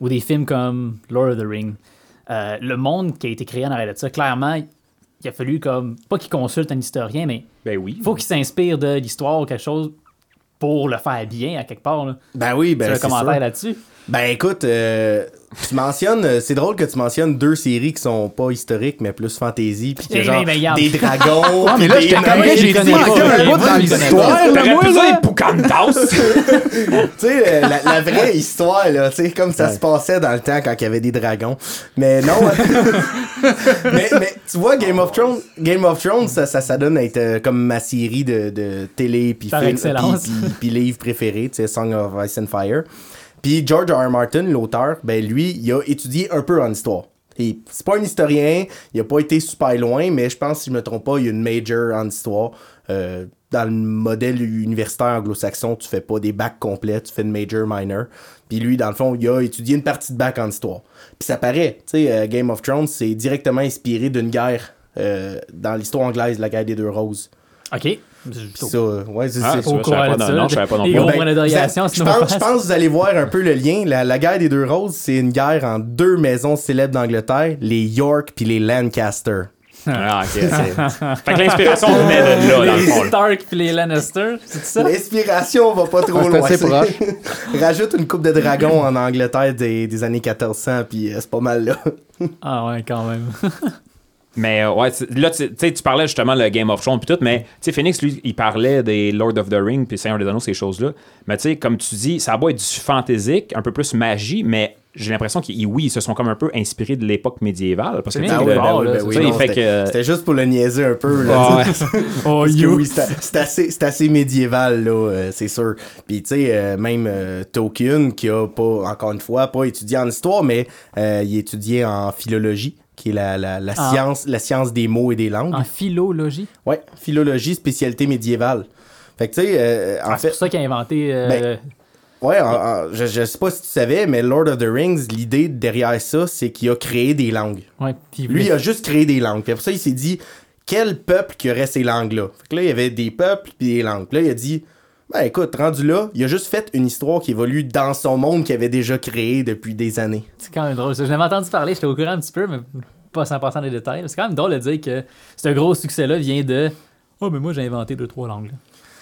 ou des films comme Lord of the Rings. euh, le monde qui a été créé en arrière de ça, clairement, il a fallu comme, pas qu'il consulte un historien, mais Ben oui. faut qu'il s'inspire de l'histoire ou quelque chose pour le faire bien à quelque part. Là. Ben oui, ben as un c'est commentaire là-dessus? Ben écoute, euh, tu mentionnes, euh, c'est drôle que tu mentionnes deux séries qui sont pas historiques, mais plus fantasy, puis que Eh, genre des dragons, Ouais, mais là, comme, nains. j'ai dit, un bout dans je l'histoire, tu sais, la, vraie histoire, là, tu sais, comme ça se passait dans le temps quand il y avait des dragons. Mais non. mais, mais tu vois, Game of Thrones, Game of Thrones, ça, ça, ça donne à être euh, comme ma série de, de télé, puis Par film, excellence. puis- puis- puis livre préféré, tu sais, Song of Ice and Fire. Puis George R. Martin, l'auteur, ben lui, il a étudié un peu en histoire. C'est pas un historien, il a pas été super loin, mais je pense, si je me trompe pas, il y a une major en histoire. Euh, dans le modèle universitaire anglo-saxon, tu fais pas des bacs complets, tu fais une major, minor. Puis lui, dans le fond, il a étudié une partie de bac en histoire. Puis ça paraît, tu sais, euh, Game of Thrones, c'est directement inspiré d'une guerre euh, dans l'histoire anglaise, la guerre des deux roses. OK. Ça, euh, ouais, c'est Ah, c'est- Au courant de non, ça, non, je savais pas non plus. Ben, je, pense, que vous allez voir un peu le lien. La, la guerre des deux roses, c'est une guerre entre deux maisons célèbres d'Angleterre, les York puis les Lancaster. Ah, ok. c'est- Fait que l'inspiration venait de là, dans le les fond. Stark puis les Lannister, c'est ça? L'inspiration va pas trop loin. c'est assez c'est- proche. Rajoute une coupe de dragons en Angleterre des, des années 1400, puis euh, c'est pas mal là. Ah ouais, quand même. Mais euh, ouais, là, tu tu sais, tu parlais justement le Game of Thrones puis tout, mais tu sais, Phoenix, lui, il parlait des Lord of the Rings puis Seigneur des Anneaux, ces choses-là. Mais tu sais, comme tu dis, ça a beau être du fantaisique, un peu plus magie, mais j'ai l'impression qu'ils, oui, ils se sont comme un peu inspirés de l'époque médiévale. Parce que, que bon, là, oui, non, fait c'était- que- C'était juste pour le niaiser un peu. Là, Ah. Oh, que oui, c'est assez, c'est assez médiéval, là, euh, c'est sûr. Puis, tu sais, euh, même euh, Tolkien, qui a pas, encore une fois, pas étudié en histoire, mais euh, il étudiait en philologie, qui est la, la, la Ah. science, la science des mots et des langues. En philologie. Ouais, philologie, spécialité médiévale. Fait que, tu sais, euh, en Ah, c'est fait, pour ça qu'il a inventé. euh, Ben, ouais, en- en- je, je sais pas si tu savais, mais Lord of the Rings, l'idée derrière ça, c'est qu'il a créé des langues. ouais, Lui, il a juste créé des langues. Puis après ça, il s'est dit, quel peuple qui aurait ces langues-là? Fait que là, il y avait des peuples puis des langues. Là, il a dit, ben écoute, rendu là, il a juste fait une histoire qui évolue dans son monde qu'il avait déjà créé depuis des années. C'est quand même drôle. ça. Je l'avais entendu parler, j'étais au courant un petit peu, mais pas 100% des détails. C'est quand même drôle de dire que ce gros succès-là vient de. Oh, mais moi j'ai inventé deux, trois langues.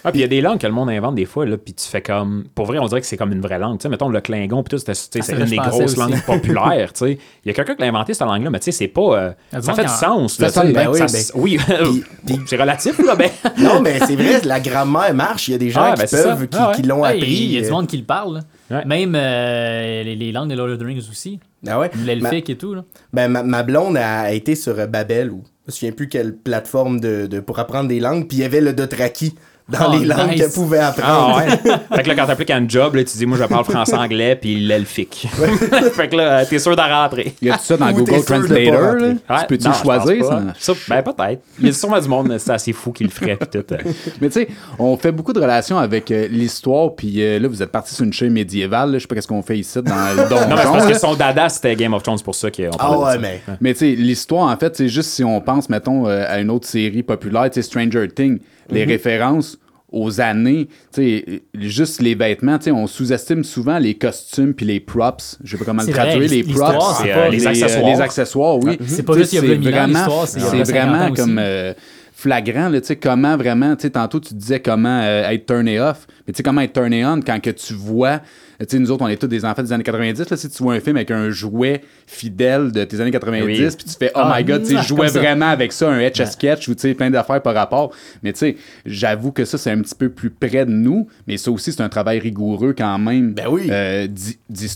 Ah, puis il y a des langues que le monde invente des fois, là, puis tu fais comme. Pour vrai, on dirait que c'est comme une vraie langue. Tu sais, mettons le Klingon, puis tout, c'était- tu sais, Ah, c'est ça, une des grosses aussi. langues populaires, tu sais. Il y a quelqu'un qui l'a inventé, cette langue-là, mais tu sais, c'est pas. euh, ça fait du sens, là, Ça sonne bien, oui, Ça ben- Oui, Puis- puis- c'est relatif, là, ben. non, mais c'est vrai, la grammaire marche. Il y a des gens Ah, qui ben, peuvent, qui, Ah, ouais. qui l'ont appris. Il y a du euh, monde qui le parle. Ouais. Même euh, les, les langues de Lord of the Rings aussi. Ah ouais. L'elfique et tout. Là. Ben, ma, ma blonde a été sur Babel ou je me souviens plus quelle plateforme de, de- pour apprendre des langues, puis il y avait le Dothraki dans Oh, les langues nice. qu'elle pouvait apprendre. Ah ouais. fait que là, quand t'appliques à un job, là, tu dis, moi, je parle français-anglais, puis l'elfique. fait que là, t'es sûr d'en rentrer. Y a tout ça dans Ou Google Translator, rentrer. là? Ouais, Tu peux-tu je choisir, pense ça? Ben, peut-être. Il y a sûrement du monde, c'est assez fou qui le ferait, puis tout. euh. Mais tu sais, on fait beaucoup de relations avec euh, l'histoire, puis euh, là, vous êtes parti sur une chaîne médiévale, là, je sais pas qu'est-ce qu'on fait ici dans le donjon. Non, mais c'est parce là. que son dada, c'était Game of Thrones, pour ça qu'on Ah ouais, mais. Mais tu sais, l'histoire, en fait, c'est juste si on pense, mettons, euh, à une autre série populaire, tu sais, Stranger Things, les références aux années, tu sais, juste les vêtements, tu sais, on sous-estime souvent les costumes puis les props. Je sais pas comment le traduire, les props. c'est euh, pas- les les, accessoires. euh, les accessoires, oui. C'est pas juste il y a c'est 2000 ans, vraiment, c'est il y a c'est 50 ans vraiment comme euh, flagrant, là, tu sais, comment vraiment, tu sais, tantôt tu disais comment euh, être turné off, mais tu sais, comment être turné on quand que tu vois, tu sais, nous autres, on est tous des enfants des années 90, là, si tu vois un film avec un jouet fidèle de tes années 90, Oui. puis tu fais, oh Ah, my god, tu ah, jouais vraiment avec ça, un etch a sketch ou tu sais, plein d'affaires par rapport. Mais tu sais, j'avoue que ça, c'est un petit peu plus près de nous, mais ça aussi, c'est un travail rigoureux quand même. Ben oui. euh,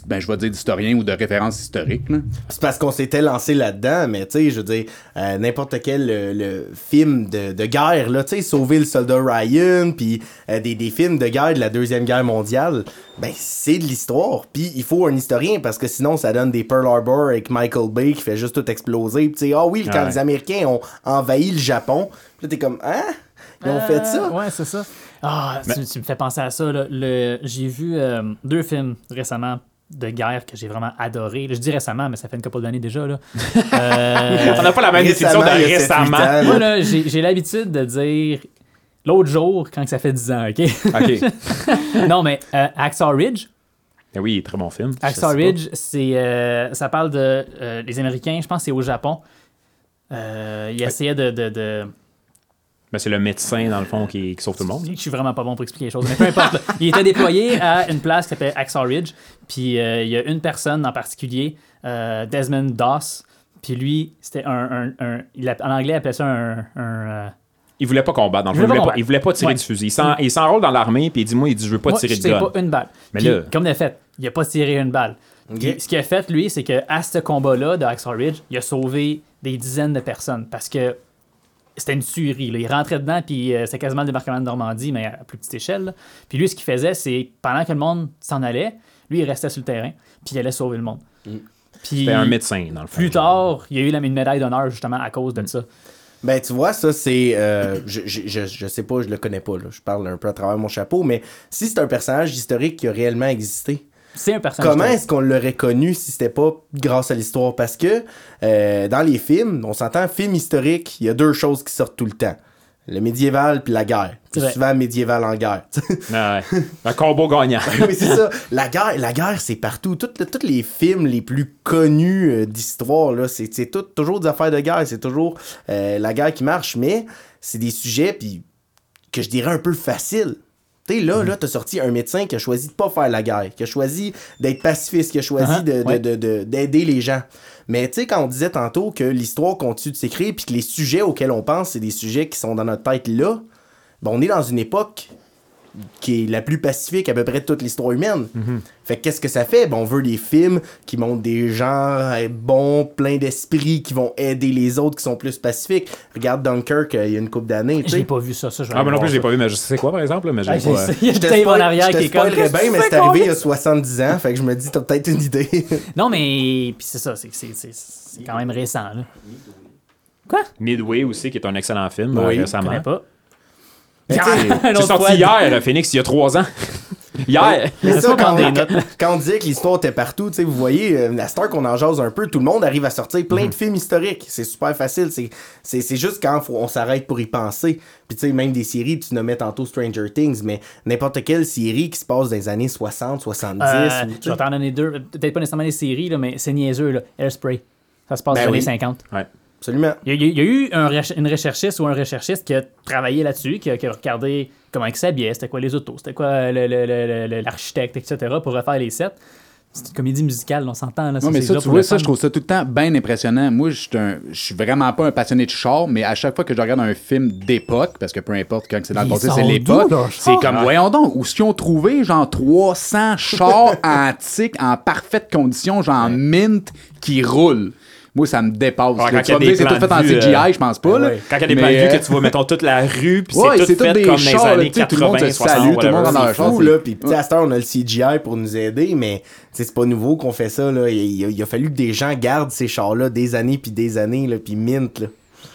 ben, je vais dire d'historien ou de référence historique, là. C'est parce qu'on s'était lancé là-dedans, mais tu sais, je veux dire, euh, n'importe quel le film de, de guerre, là, tu sais, Sauver le soldat Ryan, puis euh, des, des films de guerre de la Deuxième Guerre mondiale, ben c'est de l'histoire. Puis il faut un historien parce que sinon ça donne des Pearl Harbor avec Michael Bay qui fait juste tout exploser. Puis tu sais, ah oui, quand Ouais. les Américains ont envahi le Japon, puis là t'es comme, hein? Ils ont fait ça? Euh, Ouais, c'est ça. Ah, tu, tu me fais penser à ça. là. Le, j'ai vu euh, deux films récemment de guerre que j'ai vraiment adoré. Je dis récemment, mais ça fait une couple d'années déjà. Là. Euh, On n'a pas la même définition de Récemment, ans, moi, là. j'ai, j'ai l'habitude de dire l'autre jour quand ça fait 10 ans, OK? OK. non, mais euh, Ridge, oui, très bon film. Pas. Ridge, c'est, euh, ça parle de euh, les Américains, je pense que c'est au Japon. Euh, ils essayaient de, de, de- Ben, c'est le médecin, dans le fond, qui, qui sauve tout le monde. Je suis vraiment pas bon pour expliquer les choses, mais peu importe. Il était déployé à une place qui s'appelle Hacksaw Ridge, puis euh, il y a une personne en particulier, euh, Desmond Doss, puis lui, c'était un, un- un- il a- en anglais, il appelait ça un... Il voulait pas combattre, dans le Il fond. Il voulait pas il voulait pas tirer Ouais. du fusil. Il s'en- il s'enrôle dans l'armée, puis il dit Moi, il dit Je veux pas moi, tirer je de gun. pas une balle. Mais Puis, là- comme de fait, il a pas tiré une balle. Puis, ce qu'il a fait, lui, c'est qu'à ce combat-là de Hacksaw Ridge, il a sauvé des dizaines de personnes parce que c'était une tuerie. là. Il rentrait dedans, puis euh, c'était quasiment le débarquement de Normandie, mais à plus petite échelle. là. Puis lui, ce qu'il faisait, c'est pendant que le monde s'en allait, lui, il restait sur le terrain, puis il allait sauver le monde. Puis C'était un médecin, dans le fond. plus tard, il y a eu la, une médaille d'honneur justement à cause Mm. de ça. Ben, tu vois, ça, c'est. euh, je, je, je, je sais pas, je le connais pas, là. Je parle un peu à travers mon chapeau, mais si c'est un personnage historique qui a réellement existé, C'est un personnage. comment est-ce qu'on l'aurait connu si c'était pas grâce à l'histoire? Parce que euh, dans les films, on s'entend, film historique, il y a deux choses qui sortent tout le temps. Le médiéval puis la guerre. C'est souvent médiéval en guerre. Ouais. un combo gagnant. oui, c'est ça. La guerre, la guerre c'est partout. Tous les films les plus connus euh, d'histoire, là, c'est toujours des affaires de guerre. C'est toujours euh, la guerre qui marche, mais c'est des sujets puis que je dirais un peu faciles. Tu sais, là, là, t'as sorti un médecin qui a choisi de pas faire la guerre, qui a choisi d'être pacifiste, qui a choisi Uh-huh, de- de- ouais. de- de- d'aider les gens. Mais tu sais, quand on disait tantôt que l'histoire continue de s'écrire puis que les sujets auxquels on pense, c'est des sujets qui sont dans notre tête là, ben, on est dans une époque qui est la plus pacifique à peu près de toute l'histoire humaine. Fait que qu'est-ce que ça fait? Ben, on veut des films qui montrent des gens euh, bons, pleins d'esprit, qui vont aider les autres, qui sont plus pacifiques. Regarde Dunkirk euh, il y a une couple d'années. Je sais. pas vu ça, ça. je Ah, ben aller non plus, je ça. pas vu, mais je sais quoi, par exemple, là, mais j'ai Ah, pas. j'ai- euh, Il y a Je tape en spoil- arrière je qui est comme. bien, mais c'est arrivé il y a fais, 70 ans. Fait que je me dis, t'as peut-être une idée. Non, mais. Puis c'est ça, c'est- c'est c'est- c'est quand même récent, là. Quoi? Midway aussi, qui est un excellent film Oui, euh, Je récemment. connais pas. Mais tu sais, Un C'est autre sorti hier, euh, Phoenix, il y a trois ans. hier. Mais ça, quand, des notes. quand on disait que l'histoire était partout, tu sais, vous voyez, euh, la star qu'on en jase un peu, tout le monde arrive à sortir plein de films historiques. C'est super facile. C'est, c'est, c'est juste quand faut- on s'arrête pour y penser. Puis tu sais, même des séries, tu nommais tantôt Stranger Things, mais n'importe quelle série qui se passe dans les années 60, 70. Euh, ou, tu je vais t'en donner deux. Peut-être pas nécessairement des séries, là, mais c'est niaiseux, là. Airspray. Ça se passe Ben dans les oui. années 50. Ouais. Absolument. Il y a, il y a eu un une recherchiste ou un recherchiste qui a travaillé là-dessus, qui a, qui a regardé comment ils s'habillaient, c'était quoi les autos, c'était quoi l'architecte, etc., pour refaire les sets. C'est une comédie musicale, on s'entend. Là, Non, mais ça, tu vois, ça, je trouve ça tout le temps bien impressionnant. Moi, je suis vraiment pas un passionné de char, mais à chaque fois que je regarde un film d'époque, parce que peu importe quand c'est dans le passé, c'est l'époque, c'est comme, voyons donc, où qu'ils ont trouvé, genre 300 chars antiques en parfaite condition, genre mint, qui roulent? Moi, ça me dépasse. Ouais, quand tu vas me dire, c'est tout fait en CGI, euh, je pense pas. là. ouais. Quand il y a des Mais, plans de vue euh, que tu vois, mettons, toute la rue, puis Ouais, c'est tout fait des comme dans les chars, là, années tu sais, tout le monde 80, se 60, salue, tout le monde char, fou, là. Puis, à cette heure, on a le CGI pour nous aider, mais c'est pas nouveau qu'on fait ça, là. Il, il a, il a fallu que des gens gardent ces chars-là des années puis des années, là, puis mint, là.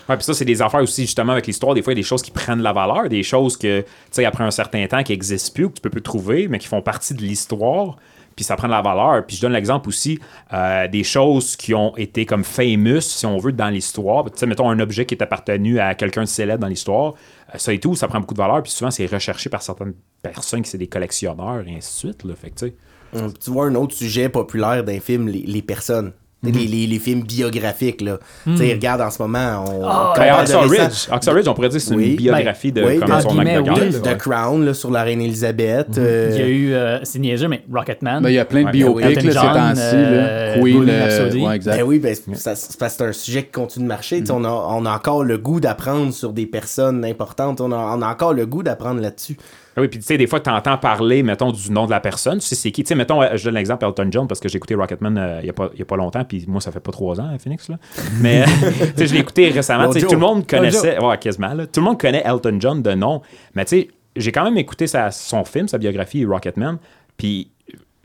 Ouais, puis ça, c'est des affaires aussi, justement, avec l'histoire. Des fois, il y a des choses qui prennent la valeur, des choses que, tu sais, après un certain temps, qui n'existent plus, que tu peux plus trouver, mais qui font partie de l'histoire, puis ça prend de la valeur. Puis je donne l'exemple aussi euh, des choses qui ont été comme famous, si on veut, dans l'histoire. Tu sais, mettons un objet qui est appartenu à quelqu'un de célèbre dans l'histoire, euh, ça et tout, ça prend beaucoup de valeur, puis souvent, c'est recherché par certaines personnes qui sont des collectionneurs, et ainsi de suite. Fait. Hum, Tu vois un autre sujet populaire d'un film, les personnes. Mhm. les, les, les films biographiques, là. Tu sais, regarde, en ce moment, on... quand on Ben, de récent- Ridge, on pourrait dire que c'est Oui. une biographie de oui, comme en son McDougall, oui. là, The ouais. Crown, là, sur la reine Elisabeth. euh, Il y a eu, euh, c'est niaiseux, mais Rocketman. Ben, il y a plein de Ouais, biopics ces temps-ci. euh, là. Queen, euh, ouais, exact. Ben oui, ben, ça- c'est un sujet qui continue de marcher. Sais, On, a, on a encore le goût d'apprendre sur des personnes importantes. On a, on a encore le goût d'apprendre là-dessus. Ah Oui, puis tu sais, des fois, tu entends parler, mettons, du nom de la personne. Tu sais, c'est qui? Tu sais, mettons, euh, je donne l'exemple Elton John parce que j'ai écouté Rocketman euh, il n'y a, a pas longtemps, puis moi, ça fait pas trois ans, hein, Phoenix, là. Mais, tu sais, je l'ai écouté récemment. Tu sais, tout le monde connaissait. Ouais, quasiment, là. Tout le monde connaît Elton John de nom. Mais tu sais, j'ai quand même écouté sa- son film, sa biographie, Rocketman. Puis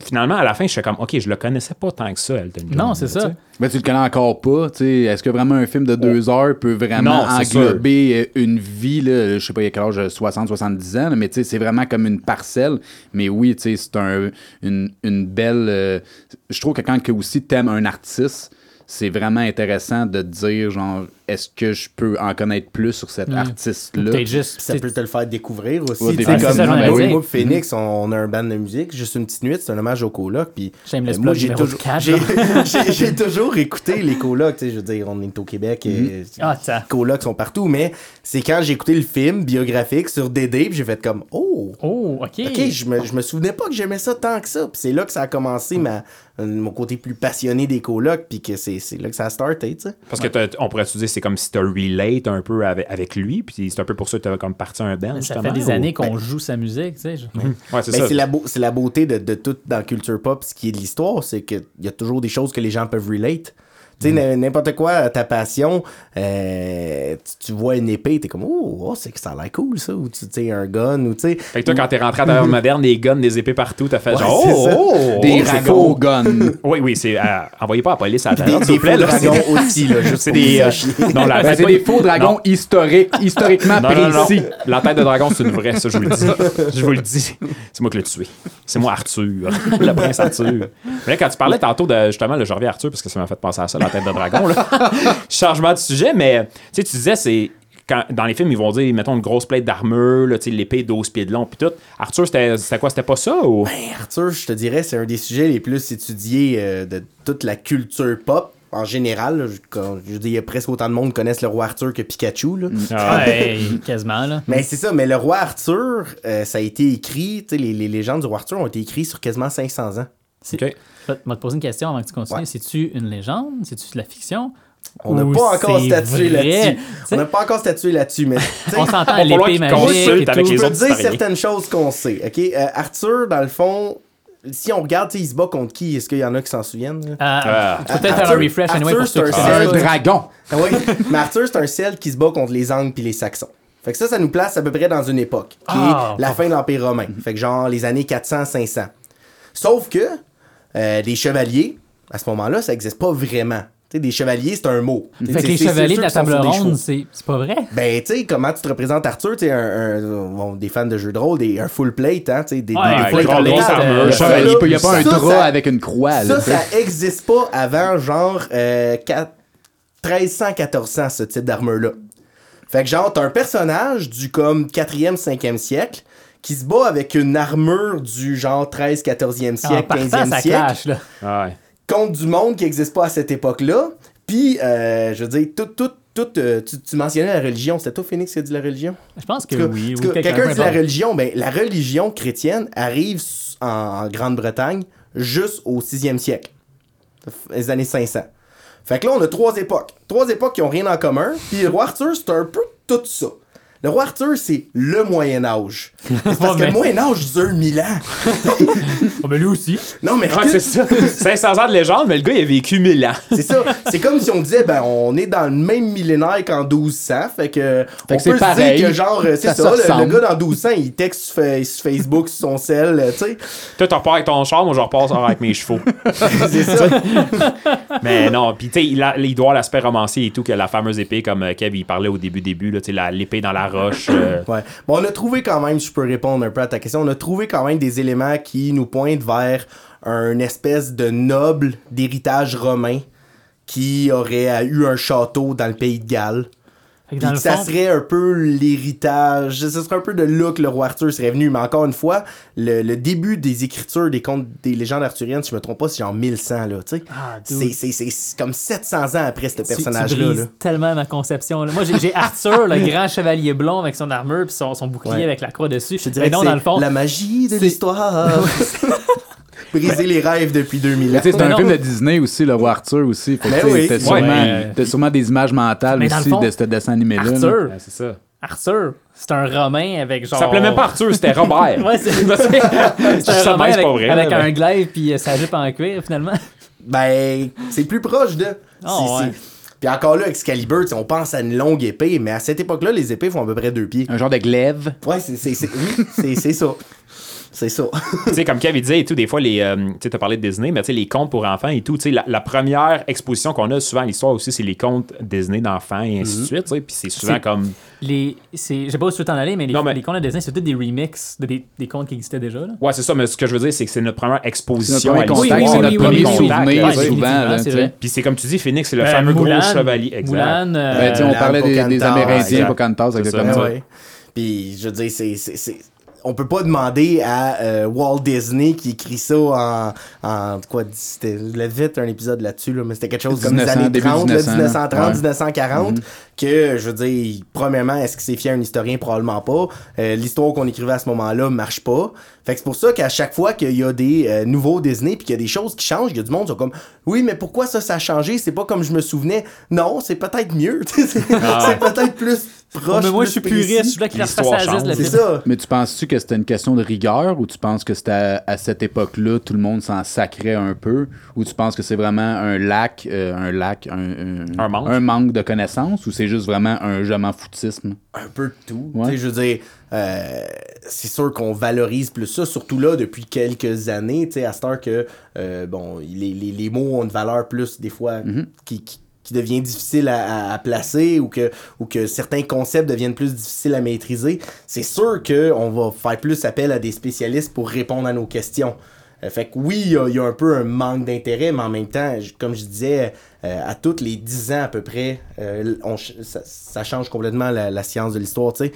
finalement, à la fin, je suis comme, OK, je le connaissais pas tant que ça, Elton John. Non, c'est ça. Mais tu le connais encore pas, tu sais. Est-ce que vraiment un film de deux heures peut vraiment Non, englober euh, une vie, là, je sais pas, il y a quel âge, 60, 70 ans, là, mais tu sais, c'est vraiment comme une parcelle. Mais oui, tu sais, c'est un, une, une belle. euh, je trouve que quand que aussi t'aimes un artiste, c'est vraiment intéressant de te dire, genre, est-ce que je peux en connaître plus sur cet Mm. artiste-là? Peut-être juste. Ça peut te le faire découvrir aussi. Ouais, comme ça, moi, ai moi. Phoenix, on, on a un band de musique, juste une petite nuit, c'est un hommage au coloc. Puis euh, moi, j'ai toujours, j'ai, là. toujours écouté les colocs. Tu sais, je veux dire, on est au Québec, et Ah, ça. les colocs sont partout, mais c'est quand j'ai écouté le film biographique sur Dédé, puis j'ai fait comme, oh, Oh, OK. Ok, je me, je me souvenais pas que j'aimais ça tant que ça. Puis c'est là que ça a commencé ma, euh, mon côté plus passionné des colocs, puis que c'est, c'est là que ça a starté, tu sais. Parce que on pourrait se dire c'est comme si tu relate un peu avec, avec lui, puis c'est un peu pour ça que tu as comme parti un band. Ça fait des ou- années qu'on Ben- joue sa musique, tu sais. je- Ouais, c'est Ben, ça. c'est la, beau- c'est la beauté de, de tout dans la culture pop, ce qui est de l'histoire, c'est qu'il y a toujours des choses que les gens peuvent relate. Tu sais, n- n'importe quoi, ta passion, euh, tu, tu vois une épée, t'es comme, oh, oh, c'est que ça a l'air cool, ça. Ou tu sais, un gun, ou tu sais. Fait que toi, quand t'es rentré à la moderne, des guns, des épées partout, t'as fait Ouais, genre, oh, oh, Des oh, cool. guns. Oui, oui, c'est. euh, envoyez pas à la police à la taverne, s'il vous plaît. faux dragons aussi, là, C'est des. euh, non, la Ben, c'est des faux dragons Non. historiques, historiquement Non, non, non. précis. La tête de dragon, c'est une vraie, ça, je vous le dis. Je vous le dis. C'est moi qui l'ai tué. C'est moi, Arthur. le prince Arthur. Mais là, quand tu parlais tantôt de, justement, là, je reviens à Arthur parce que ça m'a fait penser à ça, la tête de dragon, là. Changement de sujet, mais, tu sais, tu disais, c'est. Quand, dans les films, ils vont dire, mettons, une grosse plate d'armure, l'épée 12 pieds de long, puis tout. Arthur, c'était quoi? C'était pas ça ou? Ben, Arthur, je te dirais, c'est un des sujets les plus étudiés euh, de toute la culture pop. En général, là, je, dire, il y a presque autant de monde qui connaissent le roi Arthur que Pikachu. Là. Ah, Ouais, quasiment, là. Mais c'est ça, mais le roi Arthur, euh, ça a été écrit, les, les légendes du roi Arthur ont été écrites sur quasiment 500 ans. OK. Je vais te poser une question avant que tu continues. Ouais. C'est-tu une légende? C'est-tu de la fiction? On n'a pas encore statué là-dessus. On n'a pas encore statué là-dessus, mais On s'entend à l'épée qu'il magique avec les autres te dire certaines choses qu'on sait. ok? Euh, Arthur, dans le fond, si on regarde, il se bat contre qui? Est-ce qu'il y en a qui s'en souviennent Ah. faut peut-être faire un refresh anyway c'est un un dragon. Ah oui, mais Arthur, c'est un Celte qui se bat contre les Angles puis les Saxons. Fait que ça, ça nous place à peu près dans une époque, qui Ah, est la fin de l'Empire romain. Fait que genre les années 400-500. Sauf que euh, des chevaliers, à ce moment-là, ça n'existe pas vraiment. Des chevaliers, c'est un mot. Fait que c'est- les chevaliers de la table ronde, c'est c'est pas vrai? Ben, tu sais, comment tu te représentes Arthur, tu un, un- bon, des fans de jeux de rôle, des, un full plate, hein, tu sais, des, Ouais, des full plate, euh, chevalier, il n'y a pas un drap avec une croix. là, Ça, ça existe pas avant genre euh, 4 1300-1400, ce type d'armure-là. Fait que genre, t'as un personnage du comme 4e, 5e siècle qui se bat avec une armure du genre 13, 14e En siècle, partant, 15e ça siècle clash, là. Ah ouais. contre du monde qui n'existe pas à cette époque-là. Puis, euh, je veux dire, tout, tout, tout, euh, tu, tu mentionnais la religion. C'était toi, Phoenix, qui a dit la religion? Je pense que oui. en ou tout cas, quelqu'un, peu dit la religion. Ben, la religion chrétienne arrive en Grande-Bretagne juste au 6e siècle. Les années 500. Fait que là, on a trois époques. Trois époques qui ont rien en commun. Puis le roi Arthur, c'est un peu tout ça. Le roi Arthur, c'est le Moyen-Âge. C'est parce Ouais, que le Moyen-Âge dure 1000 ans. Oh, ben lui aussi. Non, mais Ouais, c'est ça. 500 ans de légende, mais le gars, il a vécu 1000 ans. C'est ça. C'est comme si on disait, ben, on est dans le même millénaire qu'en 1200. Fait que, on que c'est peut se pareil. dire que, genre, c'est Ça le, gars dans 1200, il texte sur, Fa- sur Facebook, sur son sel, tu sais. Toi, tu repars avec ton char, moi, je repars avec mes chevaux. C'est ça. Mais non, puis tu sais, il, a- il doit l'aspect romancier et tout, que la fameuse épée, comme euh, Kev, il parlait au début, début, là, tu sais, la- l'épée dans la euh, Ouais. Bon, on a trouvé quand même, si je peux répondre un peu à ta question, on a trouvé quand même des éléments qui nous pointent vers une espèce de noble d'héritage romain qui aurait eu un château dans le pays de Galles. Dans ça fond, serait un peu l'héritage, ce serait un peu de là que le roi Arthur serait venu. Mais encore une fois, le, le début des écritures des contes des légendes arthuriennes, si je me trompe pas, c'est genre 1100, là, tu sais. Ah, c'est, c'est, c'est, c'est comme 700 ans après ce tu- tu personnage-là. brises là. tellement ma conception. là. Moi, j'ai Arthur, le grand chevalier blond avec son armure puis son, son bouclier Ouais. avec la croix dessus. Je te dirais Mais non, dans le fond, la magie de l'histoire. Briser les rêves depuis 2000 ans. C'est un non. film de Disney aussi, le roi Arthur aussi. Ben t'as Ouais, sûrement, mais- t'as sûrement des images mentales aussi fond, de ce dessin animé-là. là. Arthur, c'est ça. Arthur, c'est un romain avec genre. Ça s'appelait même pas Arthur, c'était Robert. Ouais, c'est un ça, romain c'est avec, pas vrai. avec un glaive puis euh, sa jupe en cuir finalement. Ben, c'est plus proche de. Oh, ouais. Puis encore là, Excalibur, on pense à une longue épée, mais à cette époque-là, les épées font à peu près deux pieds. Un genre de glaive. Ouais, c'est, c'est, c'est- oui, c'est, c'est ça. C'est ça. tu sais, comme Kev disait et tout, des fois, les, euh, tu sais, t'as parlé de Disney, mais tu sais, les contes pour enfants et tout, tu sais, la, la première exposition qu'on a souvent à l'histoire aussi, c'est les contes Disney d'enfants et ainsi de suite, tu sais, puis c'est souvent comme. Les, c'est, je sais pas où tu veux t'en aller, mais les, Non, mais- les contes de Disney, c'est tous des remixes de des, des contes qui existaient déjà. Là. Ouais, c'est ça, mais ce que je veux dire, c'est que c'est notre première exposition notre à l'histoire. contact, c'est notre oui, premier souvenir, oui. souvent. Puis c'est comme tu dis, Phoenix, c'est le Euh, fameux gros chevalier. Exact. Euh, Ben, on parlait des, Amérindiens, C'est exactement. Puis, je veux dire, c'est. On peut pas demander à euh, Walt Disney qui écrit ça en. en quoi, c'était vite un épisode là-dessus, là, mais c'était quelque chose comme les 1900, années début 30, là, 1900, 1930, ouais. 1940, que, je veux dire, premièrement, est-ce que c'est fier un historien? Probablement pas. Euh, L'histoire qu'on écrivait à ce moment-là marche pas. Fait que c'est pour ça qu'à chaque fois qu'il y a des euh, nouveaux Disney puis qu'il y a des choses qui changent, il y a du monde qui sont comme oui, mais pourquoi ça, ça a changé? C'est pas comme je me souvenais. Non, c'est peut-être mieux. c'est Ah. peut-être plus proche. mais moi, je suis puriste. Je suis là qui fasse L'histoire face à la change. la C'est ça. Mais tu penses-tu que c'était une question de rigueur ou tu penses que c'était à, à cette époque-là, tout le monde s'en sacrait un peu? Ou tu penses que c'est vraiment un lac, euh, un lac, un, Un manque. manque de connaissances ou c'est juste vraiment un je m'en foutisme? un peu de tout. Ouais. Je veux dire, euh, c'est sûr qu'on valorise plus ça, surtout là, depuis quelques années, à cette heure que, euh, bon, les, les, les mots ont une valeur plus, des fois, Mhm. qui, qui, qui devient difficile à, à- à placer ou que, ou que certains concepts deviennent plus difficiles à maîtriser. C'est sûr qu'on va faire plus appel à des spécialistes pour répondre à nos questions. Euh, fait que oui, il y a- il y, a un peu un manque d'intérêt, mais en même temps, comme je disais, euh, à toutes les 10 ans à peu près, euh, on ça, ça change complètement la, la science de l'histoire, tu sais.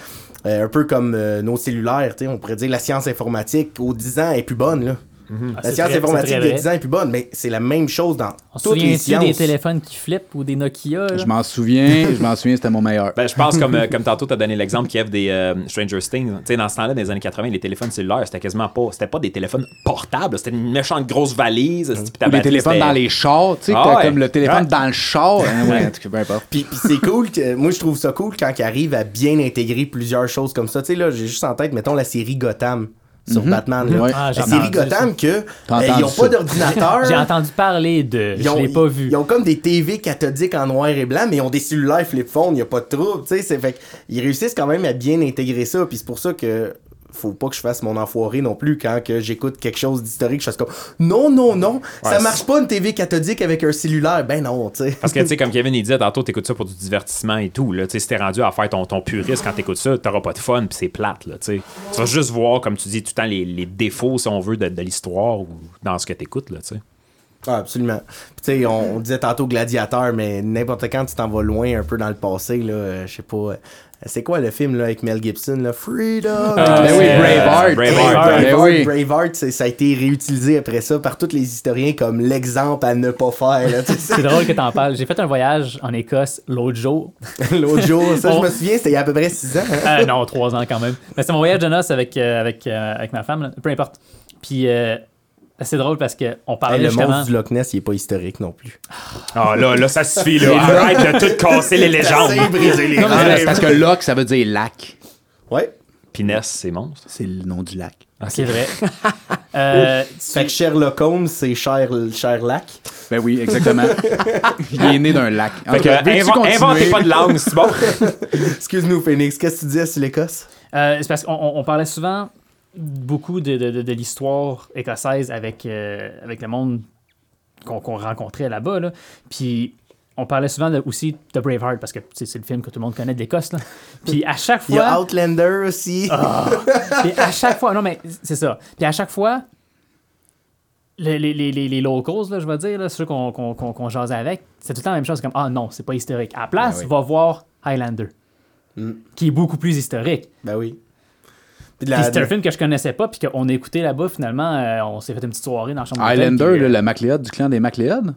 Euh, un peu comme euh, nos cellulaires, tu sais, on pourrait dire la science informatique, aux 10 ans, est plus bonne, là. Ah, La c'est science très- informatique vrai. 10 ans est plus bonne, mais c'est la même chose dans On se toutes les souvient-tu des sciences. téléphones qui flippent ou des Nokia? là? Je m'en souviens, je m'en souviens, c'était mon meilleur. Ben, je pense comme, euh, comme tantôt, tu as donné l'exemple qu'il y avait des euh, Stranger Things. Tu sais, dans ce temps-là, dans les années 80, les téléphones cellulaires, c'était quasiment pas. C'était pas des téléphones portables, c'était une méchante grosse valise. Ou batterie, téléphones c'était- dans les chars, tu sais, Ah ouais. comme le téléphone Ouais. dans le char. Hein, ouais, en tout cas, peu importe. Puis, puis c'est cool que moi je trouve ça cool quand ils arrivent à bien intégrer plusieurs choses comme ça. Tu sais là, j'ai juste en tête mettons la série Gotham sur Batman là. Ouais. Ah, entendu Gotham que euh, ils entendu ont ça. pas d'ordinateur. J'ai entendu parler de. Ils ont, je l'ai pas vu. Ils ont comme des TV cathodiques en noir et blanc, mais ils ont des cellulaires flip phone, il n'y a pas de trouble, tu sais. c'est Fait ils réussissent quand même à bien intégrer ça, puis c'est pour ça que faut pas que je fasse mon enfoiré non plus quand que j'écoute quelque chose d'historique, je fasse comme non, non, non, ça marche pas une TV cathodique avec un cellulaire, ben non, tu sais. Parce que, tu sais, comme Kevin il disait tantôt, t'écoutes ça pour du divertissement et tout. Là. Tu sais, Si t'es rendu à faire ton, ton puriste quand t'écoutes ça, t'auras pas de fun puis c'est plate. Là, tu sais. tu vas juste voir, comme tu dis, tout le temps les, les défauts, si on veut, de, de l'histoire ou dans ce que t'écoutes. Là, tu sais. Ah, absolument. Puis, tu sais, on, on disait tantôt gladiateur, mais n'importe quand tu t'en vas loin un peu dans le passé, là, euh, je sais pas. euh, c'est quoi le film là, avec Mel Gibson, là? Freedom! Ah, Ben oui, euh, Braveheart. Braveheart. Ben Braveheart, oui. Braveheart, c'est- ça a été réutilisé après ça par tous les historiens comme l'exemple à ne pas faire. C'est drôle que t'en parles. J'ai fait un voyage en Écosse l'autre jour. L'autre jour, ça, Bon. je me souviens, c'était il y a à peu près 6 ans. hein. Euh, non, trois ans quand même. Mais c'est mon voyage de noces avec, euh, avec, euh, avec ma femme, là. peu importe. Puis euh, c'est drôle parce qu'on parlait Hey, le justement. monstre du Loch Ness, il est pas historique non plus. Ah là, là, ça suffit. Là. Arrête de tout casser les légendes. briser les Ah, mais c'est parce que Loch, ça veut dire lac. Ouais. Piness, c'est monstre. C'est le nom du lac. C'est vrai. Euh, Fait que Sherlock Holmes, c'est Cher, Sherlock. Ben oui, exactement. Il est né d'un lac. En Fait que, cas, inventez pas de langue, c'est bon. Excuse-nous, Phoenix, qu'est-ce que tu disais sur l'Écosse? Euh, c'est parce qu'on on- on parlait souvent beaucoup de, de- de- de l'histoire écossaise avec, euh, avec le monde qu'on qu'on rencontrait là-bas. Là. Puis on parlait souvent de- aussi de Braveheart parce que c'est le film que tout le monde connaît de l'Écosse. là. Puis à chaque Il y a fois. Outlander aussi. Puis à chaque fois. Non, mais c'est ça. Puis à chaque fois. Les, les, les, les, locals, là, je vais dire, là, ceux qu'on qu'on qu'on jasait avec, c'est tout le temps la même chose comme Ah non, c'est pas historique. À la place, Ben oui. va voir Highlander, Mm. qui est beaucoup plus historique. Ben oui. Puis c'était un film que je connaissais pas, puis qu'on a écouté là-bas, finalement, euh, on s'est fait une petite soirée dans la chambre Highlander, puis, euh, le MacLeod, du clan des MacLeod?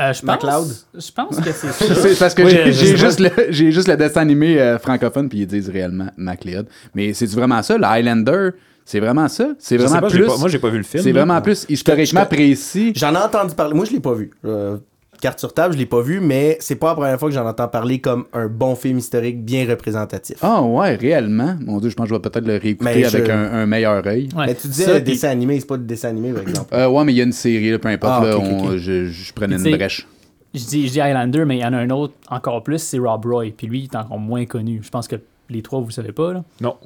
euh, je MacLeod? pense, je pense que c'est ça. C'est parce que Oui, j'ai juste, juste le dessin animé euh, francophone, puis ils disent réellement MacLeod. Mais c'est vraiment ça, le Highlander, c'est vraiment ça? C'est vraiment pas, plus. pas- moi, j'ai pas vu le film. C'est vraiment plus historiquement précis. J'en ai entendu parler. Moi, je l'ai pas vu. Euh, carte sur table, je l'ai pas vu, mais c'est pas la première fois que j'en entends parler comme un bon film historique bien représentatif. Ah ouais, réellement? Mon Dieu, je pense que je vais peut-être le réécouter je- avec un, un meilleur œil. Ouais. Mais tu disais Ça, le dessin animé, c'est pas le dessin animé, par exemple. Euh, ouais, mais il y a une série, là, peu importe. Ah, là, on- je, je prenais une brèche. Je dis, je dis Highlander, mais il y en a un autre encore plus, c'est Rob Roy. Puis lui, il est encore moins connu. Je pense que les trois, vous le savez pas. Là. Non.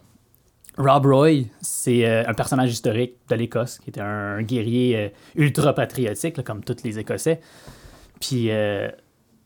Rob Roy, c'est euh, un personnage historique de l'Écosse, qui était un guerrier euh, ultra patriotique, là, comme tous les Écossais. Puis euh,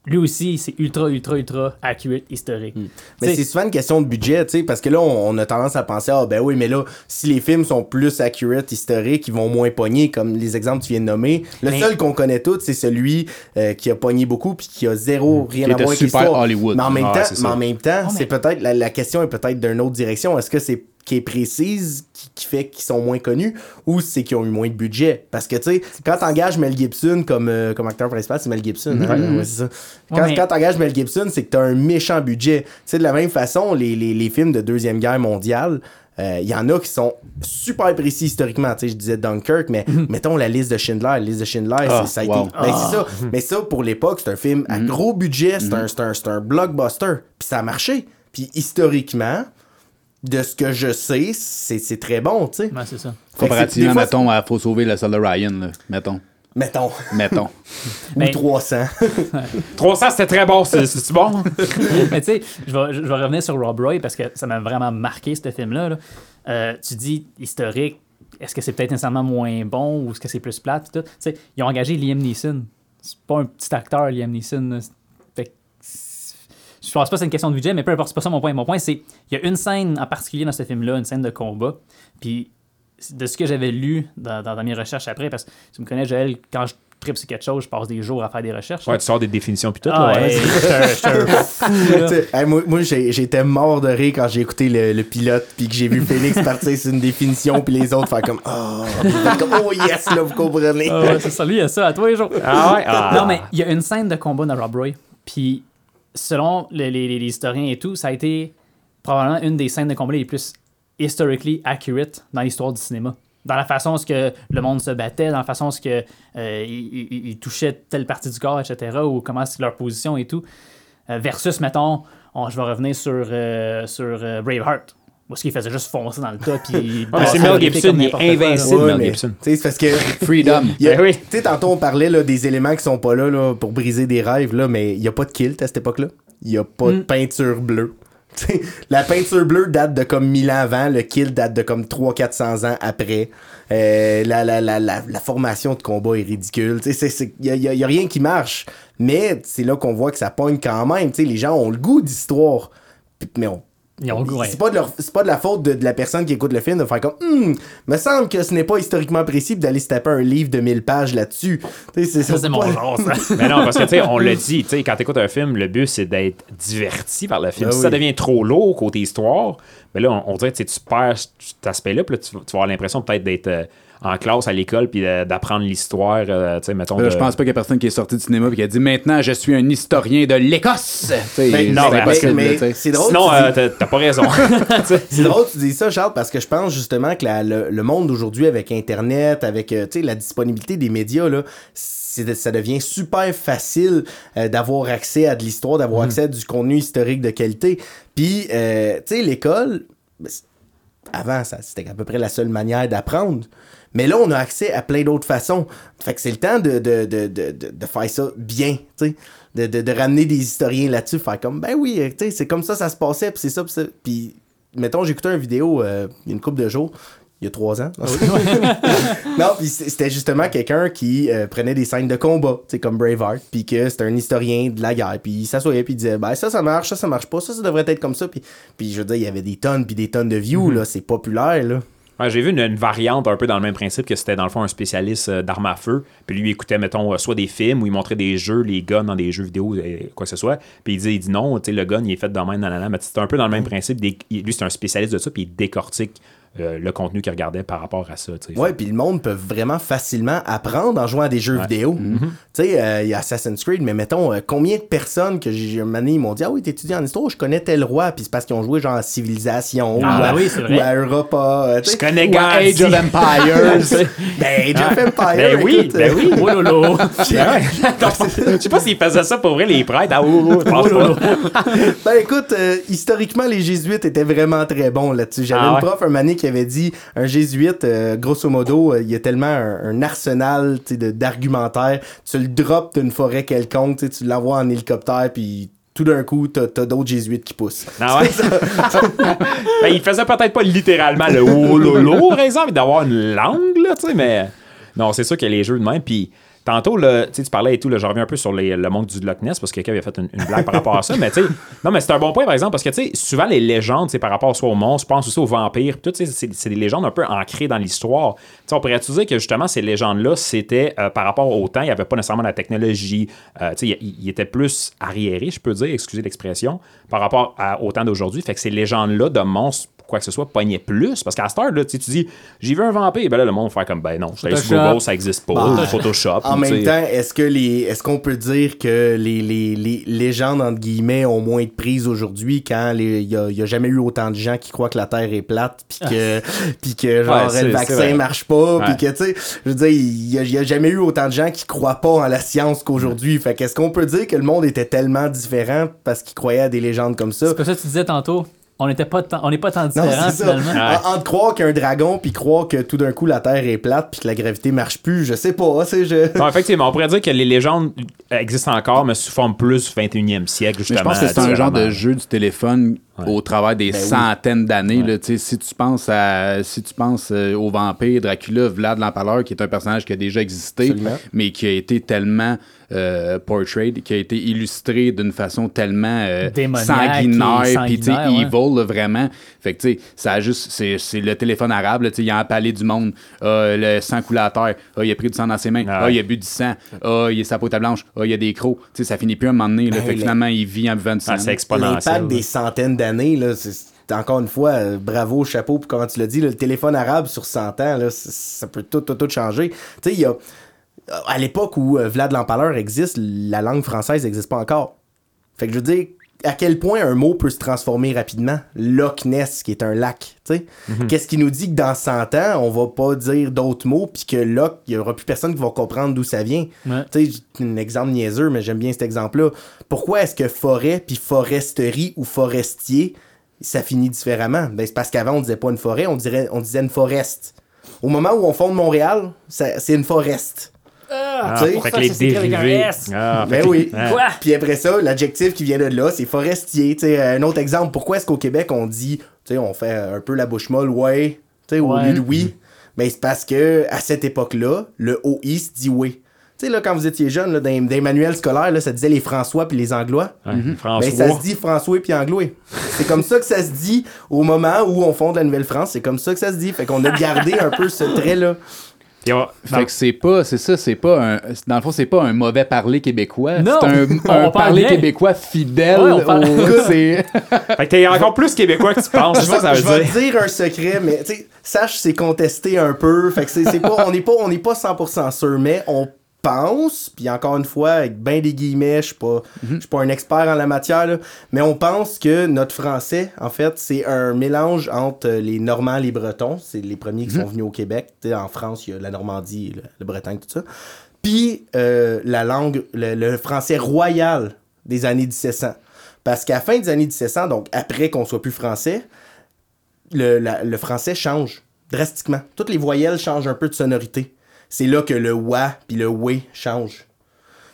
lui aussi, c'est ultra, ultra, ultra accurate historique. Mais T'sais, c'est souvent une question de budget, tu sais, parce que là, on, on a tendance à penser, ah ben oui, mais là, si les films sont plus accurate, historiques, ils vont moins pogner, comme les exemples que tu viens de nommer. Le Mais- seul qu'on connaît tous, c'est celui euh, qui a pogné beaucoup puis qui a zéro rien Qui à voir avec. Hollywood. Mais en même temps, mais en même temps, Oh, mais- c'est peut-être la, la question est peut-être d'une autre direction. Est-ce que c'est qui est précise qui, qui fait qu'ils sont moins connus ou c'est qu'ils ont eu moins de budget? Parce que tu sais quand t'engages Mel Gibson comme euh, comme acteur principal c'est Mel Gibson hein? Ouais, c'est ça. quand, mais- quand t'engages Mel Gibson c'est que t'as un méchant budget tu sais de la même façon les, les, les films de deuxième guerre mondiale il y en a qui sont super précis historiquement. Tu sais, je disais Dunkirk, mais mettons la liste de Schindler. La liste de Schindler, Ah, c'est, ça a wow. été. ben, c'est ça. Mais ça, pour l'époque, c'est un film à gros budget. C'est, un, c'est, un, c'est un blockbuster. Puis ça a marché. Puis historiquement, de ce que je sais, c'est, c'est très bon, tu sais. Ouais, c'est ça. Comparativement, fois, mettons, à Faut sauver la salle de Ryan, là. Mettons. Mettons. Mettons. Ou Ben- 300. 300, c'était très bon. C'est- C'est-tu bon? Mais tu sais, je vais, je vais revenir sur Rob Roy parce que ça m'a vraiment marqué, ce film-là. là. Euh, tu dis historique, est-ce que c'est peut-être nécessairement moins bon ou est-ce que c'est plus plate? tout? Tu sais, ils ont engagé Liam Neeson. C'est pas un petit acteur, Liam Neeson. là. Fait que c'est- je pense pas que c'est une question de budget, mais peu importe, c'est pas ça mon point. Mon point, c'est il y a une scène en particulier dans ce film-là, une scène de combat. Puis de ce que j'avais lu dans, dans- dans mes recherches après, parce que tu me connais, Joël, quand je tripe sur quelque chose, je passe des jours à faire des recherches. Ouais, tu sors des définitions puis tout. Ah, ouais. hey, moi, moi, j'étais mort de rire quand j'ai écouté le, le pilote puis que j'ai vu Félix partir sur une définition puis les autres faire comme oh, comme, oh yes là vous comprenez Ah ouais, c'est ça, lui, il a ça à tous les jours. Ah ouais? Ah. Non, mais il y a une scène de combat dans Rob Roy, puis selon les, historiens et tout, ça a été probablement une des scènes de combat les plus historically accurate dans l'histoire du cinéma. Dans la façon ce que le monde se battait, dans la façon ce que euh, ils, touchaient telle partie du corps, etc., ou comment c'est leur position et tout. Euh, versus, mettons, on- je vais revenir sur, euh, sur Braveheart, où ce qu'il faisait juste foncer dans le tas, puis... Ouais, c'est Mel Gibson, il est invincible, Ouais, Mel mais, Gibson. tu sais, c'est parce que Freedom. Ben oui. tu sais tantôt on parlait là, des éléments qui sont pas là, là pour briser des rêves là mais il y a pas de kilt à cette époque-là il y a pas de Mm. peinture bleue Tu sais, la peinture bleue date de comme 1000 ans avant, le kill date de comme 300-400 ans après. Euh, la, la, la, la, la formation de combat est ridicule. Il n'y a, y a- y a rien qui marche. Mais c'est là qu'on voit que ça pogne quand même. T'sais, les gens ont le goût d'histoire. Mais on, C'est pas, de leur- c'est pas de la faute de, de la personne qui écoute le film de faire comme Hum, me semble que ce n'est pas historiquement précis d'aller se taper un livre de 1000 pages là-dessus. C'est Ça, c'est mon genre, ça. Mais non, parce que, tu sais, on le dit, tu sais, quand t'écoutes un film, le but, c'est d'être diverti par le film. Ah si oui. ça devient trop lourd côté histoire, ben là, on, on dirait, tu sais, tu perds cet aspect-là, puis là, tu, tu vas avoir l'impression peut-être d'être euh, en classe à l'école, puis d'apprendre l'histoire, euh, tu sais, mettons. De- je pense pas qu'il y a personne qui est sorti du cinéma et qui a dit maintenant je suis un historien de l'Écosse. Ben, non, c'est drôle. Sinon, tu euh, dis- t'as t'as pas raison. C'est drôle que tu dis ça, Charles, parce que je pense justement que la- le, le monde d'aujourd'hui, avec Internet, avec euh, tu sais, la disponibilité des médias, là, ça devient super facile euh, d'avoir accès à de l'histoire, d'avoir accès à du contenu historique de qualité. Puis, euh, tu sais, l'école, ben, avant, ça, c'était à peu près la seule manière d'apprendre. Mais là, on a accès à plein d'autres façons. Fait que c'est le temps de, de, de, de, faire ça bien, tu sais. De, de, de ramener des historiens là-dessus, faire comme, ben oui, tu sais, c'est comme ça, ça se passait, puis c'est ça, puis ça. Puis, mettons, j'ai écouté une vidéo euh, il y a une couple de jours, il y a trois ans. non, puis c- c'était justement quelqu'un qui euh, prenait des scènes de combat, tu sais, comme Braveheart, puis que c'était un historien de la guerre, puis il s'assoyait, puis il disait, ben ça, ça marche, ça, ça marche pas, ça, ça devrait être comme ça, puis, puis je veux dire, il y avait des tonnes, puis des tonnes de views, là, c'est populaire, là. Ouais, J'ai vu une, une variante un peu dans le même principe que c'était dans le fond un spécialiste euh, d'armes à feu. Puis lui, il écoutait, mettons, euh, soit des films où il montrait des jeux, les guns dans des jeux vidéo, euh, quoi que ce soit. Puis il dit, il dit non, tu sais, le gun, il est fait de même, nanana. Mais c'est un peu dans le même principe. Des- lui, c'est un spécialiste de ça, puis il décortique euh, le contenu qu'il regardait par rapport à ça. tu sais. Ouais, puis le monde peut vraiment facilement apprendre en jouant à des jeux vidéo. Tu sais, euh, il y a Assassin's Creed, mais mettons, euh, combien de personnes que j'ai donné, ils m'ont dit Ah oui, t'étudies en histoire, je connais tel roi, puis c'est parce qu'ils ont joué genre à Civilisation Ah, ou, à, oui, ou à Europa. euh, Je connais Ou à. Age of Empires. Ben, Age of Empire. Ben oui, écoute, ben euh, oui. Oh lolo! Ben. Je sais pas s'ils faisaient ça pour vrai, les prêtres. Ah, oh, oh, pas. Ben écoute, euh, historiquement, les jésuites étaient vraiment très bons là-dessus. J'avais Ah une prof un donné qui avait dit un jésuite, euh, grosso modo, euh, il y a tellement un, un arsenal tu sais, de- d'argumentaire. Tu le drops d'une forêt quelconque, tu l'envoies en hélicoptère, puis tout d'un coup, t'as t'as d'autres jésuites qui poussent. Ah ouais? ben, il faisait peut-être pas littéralement le oh lolo, par exemple, d'avoir une langue, là, tu sais, mais non, c'est sûr qu'il y a les jeux de même. Puis tantôt, tu parlais et tout, je reviens un peu sur le monde du Loch Ness parce que quelqu'un avait fait une, blague par rapport à ça, mais tu non, mais c'est un bon point, par exemple, parce que, souvent les légendes, c'est par rapport soit aux monstres, je pense aussi aux vampires, tout, c'est des légendes un peu ancrées dans l'histoire. On pourrait dire que justement, ces légendes-là, c'était euh, par rapport au temps, il n'y avait pas nécessairement la technologie, euh, tu il était plus arriéré, je peux dire, excusez l'expression, par rapport au temps d'aujourd'hui. Fait que ces légendes-là de monstres, quoi que ce soit, pognaient plus. Parce qu'à Star, là, tu sais, tu dis, j'ai vu un vampire, ben là, le monde va faire comme, ben non, je sur. Google, ça existe pas. Bah, Photoshop. En même temps, est-ce que les est-ce qu'on peut dire que les, les, les légendes entre guillemets ont moins de prise aujourd'hui quand il y a, y a jamais eu autant de gens qui croient que la Terre est plate puis que puis que genre Ouais, le vaccin marche pas puis Ouais. que tu sais je veux dire il y a, y a jamais eu autant de gens qui croient pas en la science qu'aujourd'hui. Fait qu'est-ce qu'on peut dire que le monde était tellement différent parce qu'ils croyaient à des légendes comme ça? C'est comme ça que tu disais tantôt. On n'était pas tant, on n'est pas tant différents c'est ça. finalement. Ouais. En- Entre croire qu'il y a un dragon puis croire que tout d'un coup la Terre est plate puis que la gravité marche plus, je sais pas, c'est je Non, effectivement, on pourrait dire que les légendes existent encore, mais sous forme plus 21e siècle, Mais justement. je pense que c'est un genre de jeu du téléphone au travers des Ben oui. centaines d'années. là, tu sais, Si tu penses à si tu penses euh, au vampire, Dracula, Vlad l'Empaleur, qui est un personnage qui a déjà existé, Absolument. mais qui a été tellement euh, portrayed, qui a été illustré d'une façon tellement euh, sanguinaire, et puis tu sais, sanguinaire, ouais. evil, là, vraiment. Fait que tu sais, ça a juste, c'est c'est le téléphone arabe, là, tu sais, il a empalé du monde, Ah, le sang coule à terre, Ah, il a pris du sang dans ses mains, Ah Ah, ouais. il a bu du sang, Ah, il a sa peau à blanche, Ah, il y a des crocs, tu sais, ça finit plus à un moment donné, là, Ben, fait que le- finalement, il vit en buvant du sang. Ah, c'est exponentiel. L'impact des centaines d'années, c'est encore une fois, euh, bravo, chapeau, pour comment tu l'as dit, le téléphone arabe sur 100 ans, ça peut tout, tout, tout changer. Tu sais, il y a. À l'époque où euh, Vlad l'Empaleur existe, la langue française n'existe pas encore. Fait que je veux dire, à quel point un mot peut se transformer rapidement. Loch Ness, qui est un lac, tu sais. Qu'est-ce qui nous dit que dans 100 ans, on va pas dire d'autres mots, puis que Loch, il y aura plus personne qui va comprendre d'où ça vient. Ouais. Tu sais, j'ai un exemple niaiseux, mais j'aime bien cet exemple-là. Pourquoi est-ce que forêt puis foresterie ou forestier, ça finit différemment? Ben, c'est parce qu'avant, on disait pas une forêt, on, dirait, on disait une foreste. Au moment où on fonde Montréal, c'est une foreste. Ah, tu sais, fait que les dérivés. Ah, Ben oui. Ah. Quoi? Puis après ça, l'adjectif qui vient de là, c'est forestier. Tu sais, un autre exemple, pourquoi est-ce qu'au Québec, on dit, tu sais, on fait un peu la bouche molle, ouais, tu sais, au Ouais. lieu de oui. Mais c'est parce que à cette époque-là, le OI se dit oui. Tu sais, là, quand vous étiez jeune, là, dans, dans les manuels scolaires, là, ça disait les François puis les Anglois. Ouais, Ben, François. ça se dit François puis Anglois. C'est comme ça que ça se dit au moment où on fonde la Nouvelle-France. C'est comme ça que ça se dit. Fait qu'on a gardé un peu ce trait-là. Fait que c'est pas, c'est ça, c'est pas un, dans le fond, c'est pas un mauvais parler québécois. Non, c'est un, un parle parler bien. québécois fidèle. Ouais, on parle- au- c'est- Fait que t'es encore plus québécois que tu penses. Je ça je vais dire. te dire un secret, mais tu sais, sache c'est contesté un peu. Fait que c'est c'est pas, on n'est pas, on n'est pas 100% sûr, mais on pense, puis encore une fois, avec ben des guillemets, je suis pas, je suis pas un expert en la matière, là, mais on pense que notre français, en fait, c'est un mélange entre euh, les Normands et les Bretons. C'est les premiers qui sont venus au Québec. En France, il y a la Normandie, le, le Bretagne, tout ça. Puis euh, la langue, le, le français royal des années 1700. Parce qu'à la fin des années 1700, donc après qu'on soit plus français, le, la- le français change drastiquement. Toutes les voyelles changent un peu de sonorité. C'est là que le wa puis le we changent.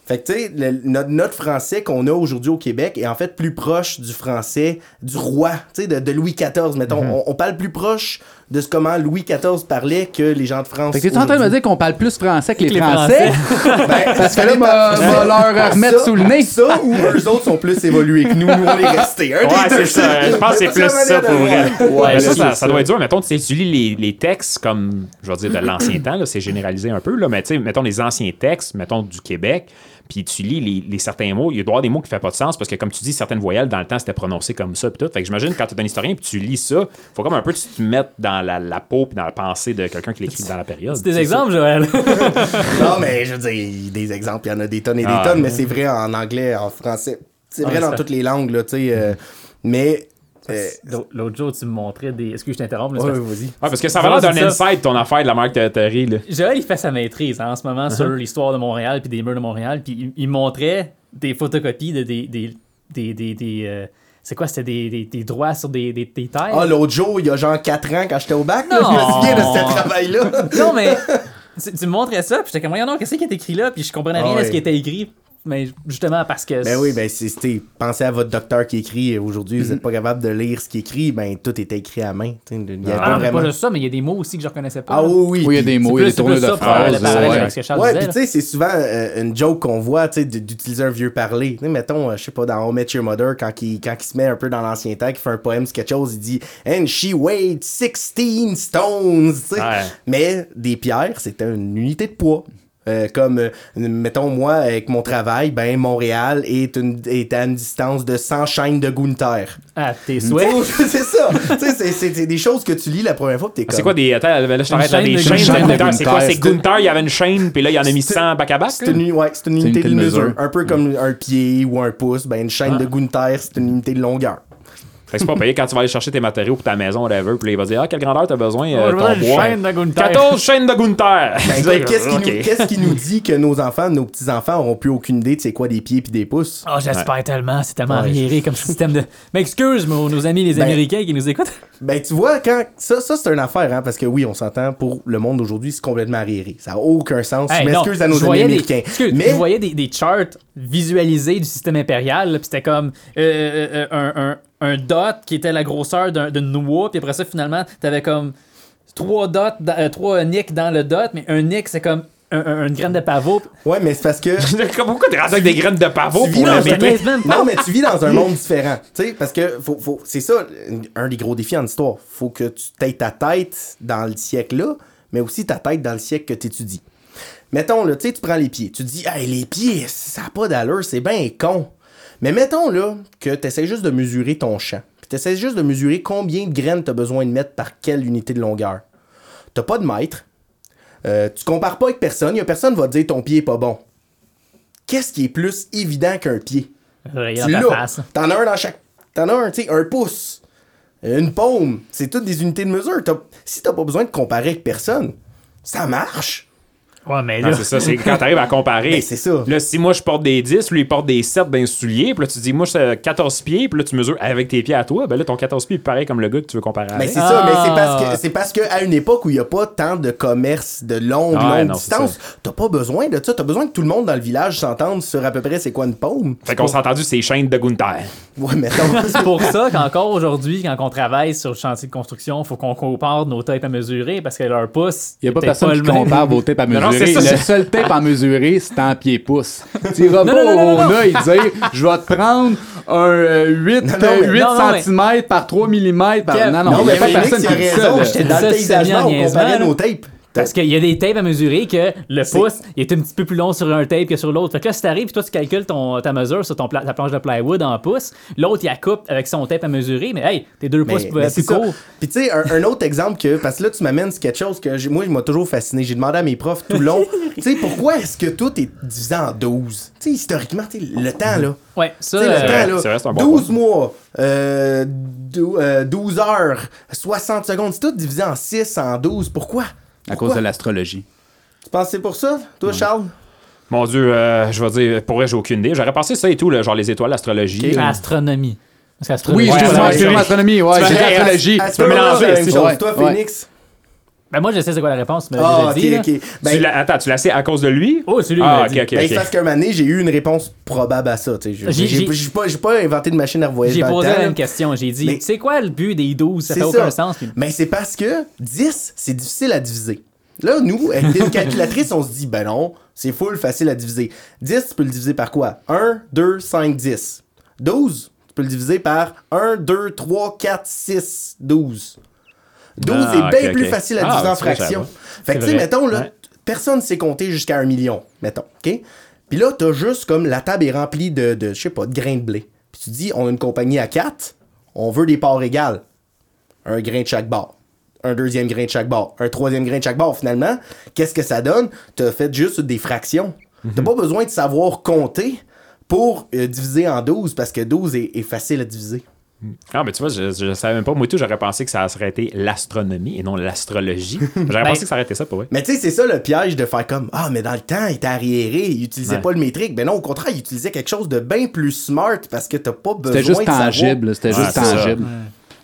Fait que, tu sais, notre, notre français qu'on a aujourd'hui au Québec est en fait plus proche du français du roi, tu sais, de, de Louis XIV, mettons. Mhm. on, on parle plus proche de ce comment Louis XIV parlait que les gens de France. Fait que t'es en train de me dire qu'on parle plus français que les, les Français? Ben, Parce que là, m'a m'a leur remettre Ça- sous le nez. Ça, ou eux autres sont plus évolués que nous, nous on est restés. Un Ouais, c'est ça. Je pense que c'est plus ça pour vrai. Ouais, Ouais, ça, doit être dur. Mettons, tu sais, tu lis les, les textes comme, je vais dire, de l'ancien temps, c'est généralisé un peu, là, mais tu sais, mettons les anciens textes, mettons du Québec, puis tu lis les, les certains mots, il doit y avoir des mots qui ne font pas de sens parce que, comme tu dis, certaines voyelles, dans le temps, c'était prononcé comme ça, puis tout. Fait que j'imagine, quand tu es un historien puis tu lis ça, faut comme un peu que tu te mettes dans la, la peau puis dans la pensée de quelqu'un qui l'écrit dans la période. C'est des exemples, Joël. Non, mais je veux dire, des exemples, il y en a des tonnes et des Ah, tonnes, mais c'est vrai en anglais, en français. C'est vrai Ouais, dans ça- toutes les langues, là, tu sais. euh, mais. Euh, L'autre jour, tu me montrais des. Excuse, je t'interromps. parce- vas-y. Ouais, parce que ça va l'air d'un insight, ton affaire de la marque de théorie, là. Joël, il fait sa maîtrise hein, en ce moment Uh-huh. sur l'histoire de Montréal puis des murs de Montréal. Puis il, il montrait des photocopies de des. des, des, des, des, euh, c'est quoi C'était des, des, des droits sur des, des, des terres? Ah, l'autre jour, il y a genre 4 ans, quand j'étais au bac, là, je me Non. souviens de ce travail-là. Non, mais tu, tu me montrais ça, puis j'étais comme, voyons non, qu'est-ce qui est écrit là? Puis je comprenais Ah rien de ouais. ce qui était écrit. Mais justement parce que. Ben oui, ben c'est, c'est- pensez à votre docteur qui écrit. euh, Aujourd'hui, vous n'êtes pas capable de lire ce qu'il écrit, ben tout est écrit à main. tu sais, Il y a Ah, pas non, mais vraiment... pas juste ça, mais il y a des mots aussi que je reconnaissais pas. Ah oui, oui. Oui, il y a des mots, il y a des tournures de phrases. ouais. avec ce que Charles Ouais, puis tu sais, c'est souvent euh, une joke qu'on voit, tu d'utiliser un vieux parler. Tu sais, mettons, euh, je sais pas, dans How I Met Your Mother, quand il, quand il se met un peu dans l'ancien temps, qu'il fait un poème sur quelque chose, il dit « And she weighed 16 stones », tu sais. Ouais. Mais des pierres, c'était une unité de poids. Euh, comme, euh, mettons, moi, avec mon travail, ben, Montréal est, une, est à une distance de 100 chaînes de Gunther. Ah, tes souhaits. c'est ça. Tu sais, c'est- c'est c'est des choses que tu lis la première fois, pis t'es comme... C'est quoi des. Attends, là, je t'arrête des chaîne de chaînes de. Gunther. C'est quoi? C'est Gunther, il y avait une chaîne, puis là, il y en a mis C'était- 100 bac à bac. C'est une, ouais, c'est une unité de mesure. Un peu Mm. comme un pied ou un pouce. Ben, une chaîne Ah. de Gunther, c'est une unité de longueur. Fait que c'est pas payé quand tu vas aller chercher tes matériaux pour ta maison, whatever, puis là, il va dire, ah, quelle grandeur t'as besoin, euh, ton une bois. chaîne de Gunther. 14 chaînes de Gunther. Ben, qu'est-ce qui, nous, qu'est-ce qui nous dit que nos enfants, nos petits-enfants auront plus aucune idée de c'est quoi des pieds puis des pouces? Oh, j'espère tellement. C'est tellement Ouais. arriéré comme système de. M'excuse, nos, nos amis les Ben- Américains qui nous écoutent. Ben, tu vois, quand. Ça, ça c'est une affaire, hein, parce que oui, on s'entend, pour le monde d'aujourd'hui, c'est complètement arriéré. Ça n'a aucun sens. Hey, je m'excuse à nos amis américains. excuse, Mais. Je voyais des, des charts visualisés du système impérial, puis c'était comme euh, euh, euh, un, un, un dot qui était la grosseur d'un- d'une noix, puis après ça, finalement, t'avais comme trois dots, euh, trois nicks dans le dot, mais un nick, c'est comme un- un- une graine de pavot. Ouais, mais c'est parce que. Pourquoi t'es rendu avec des graines de pavot pour. Non, mais tu vis dans un monde différent. Tu sais, parce que faut, faut, c'est ça, un des gros défis en histoire. Faut que tu t'aies ta tête dans le siècle-là, mais aussi ta tête dans le siècle que tu étudies. Mettons, là, tu sais, tu prends les pieds. Tu te dis, hey, les pieds, ça n'a pas d'allure, c'est bien con. Mais mettons, là, que tu essaies juste de mesurer ton champ. Puis tu essaies juste de mesurer combien de graines tu as besoin de mettre par quelle unité de longueur. T'as pas de mètre. Euh, tu compares pas avec personne. A personne qui va te dire ton pied est pas bon. Qu'est-ce qui est plus évident qu'un pied? Tu l'as. face. T'en as un dans chaque. T'en as un, tu sais, un pouce. Une paume. C'est toutes des unités de mesure. Si t'as pas besoin de comparer avec personne, ça marche. Ouais, mais Non, là. c'est ça, c'est quand t'arrives à comparer. Ben, c'est ça. Là, si moi je porte des 10, lui il porte des 7 d'un soulier, puis là tu dis, moi c'est 14 pieds, puis là tu mesures avec tes pieds à toi, ben là ton 14 pieds est pareil comme le gars que tu veux comparer Mais avec. c'est ça, mais c'est Ah. parce que c'est parce que à une époque où il y a pas tant de commerce de longue, Ah ouais, longue non, distance, t'as pas besoin de ça. T'as besoin que tout le monde dans le village s'entende sur à peu près c'est quoi une paume. Fait qu'on s'est entendu, c'est chaînes de Gunther. Ouais, mettons. C'est pour ça qu'encore aujourd'hui, quand on travaille sur le chantier de construction, faut qu'on compare nos tapes à mesurer parce que leur pouce. Il n'y a pas personne qui compare vos tapes à non, mesurer. c'est ça, le seul tape à mesurer, c'est en pied-pouce. Tu iras Non, pas non, non, au dire je vais te prendre un euh, 8, Non, non, mais- euh, 8 non, non, mais- cm par 3 mm. Par... Non, non, Non, il y mais a pas personne qui dit ça. J'étais dans le on comparait nos tapes. Parce qu'il y a des tapes à mesurer que le pouce il est un petit peu plus long sur un tape que sur l'autre. Fait que là, si t'arrives et toi tu calcules ton, ta mesure sur ton pla- ta planche de plywood en pouces, l'autre il la coupe avec son tape à mesurer, mais hey, tes deux pouces Mais, plus mais c'est ça. courts. Puis tu sais, un, un autre exemple que, parce que là, tu m'amènes sur quelque chose que moi, il m'a toujours fasciné. J'ai demandé à mes profs tout le long, tu sais, pourquoi est-ce que tout est divisé en 12? Tu sais, historiquement, tu sais, le temps, là. Ouais, ça. Le euh, temps, là. vrai, bon 12 point. mois, euh, dou- euh, 12 heures, 60 secondes, c'est tout divisé en 6, en 12. Pourquoi? À Pourquoi? cause de l'astrologie. Tu penses que c'est pour ça, toi, Charles? Mon Dieu, euh, je vais dire, pour vrai, j'ai aucune idée. J'aurais pensé ça et tout, là, genre les étoiles, l'astrologie. Astronomie. Parce Oui, qu'astronomie. Ouais, suis ouais, excuse-moi, ouais. astronomie. Ouais, Tu j'ai dit vas- astrologie. Ah, tu peux mélanger. Toi, Ouais. Phoenix? Ben moi, je sais c'est quoi la réponse, mais Ah, déjà ok, dit. là. ok. Ben, Tu attends, tu l'as assez à cause de lui? Oh, c'est lui Ah, m'a ok, dit. Ben, parce moment donné, j'ai eu une réponse probable à ça. sais. J'ai pas, j'ai pas inventé de machine à revoyer J'ai dans le posé la même question. J'ai dit, c'est quoi le but des 12? Ça C'est fait aucun ça. sens. Mais c'est parce que 10, c'est difficile à diviser. Là, nous, avec une calculatrice, on se dit, ben non, c'est full facile à diviser. 10, tu peux le diviser par quoi? 1, 2, 5, 10. 12, tu peux le diviser par 1, 2, 3, 4, 6, 12. 12 Ah, est bien plus facile à Ah, diviser en fractions. Fait que, tu sais, mettons, là, Ouais. personne sait compter jusqu'à un million, mettons, OK? Puis là, t'as juste comme la table est remplie de, de je sais pas, de grains de blé. Puis tu dis, on a une compagnie à 4, on veut des parts égales. Un grain de chaque bord. Un deuxième grain de chaque bord. Un troisième grain de chaque bord. Finalement, qu'est-ce que ça donne? T'as fait juste des fractions. T'as pas besoin de savoir compter pour euh, diviser en 12 parce que 12 est, est facile à diviser. Ah, mais tu vois, je, je savais même pas. Moi, tout, j'aurais pensé que ça serait été l'astronomie et non l'astrologie. J'aurais Ben- pensé que ça aurait été ça pour vrai. Mais tu sais, c'est ça le piège de faire comme Ah, mais dans le temps, il était arriéré, il utilisait Ouais. pas le métrique. Ben non, au contraire, il utilisait quelque chose de bien plus smart parce que t'as pas besoin C'était juste de tangible. C'était juste tangible.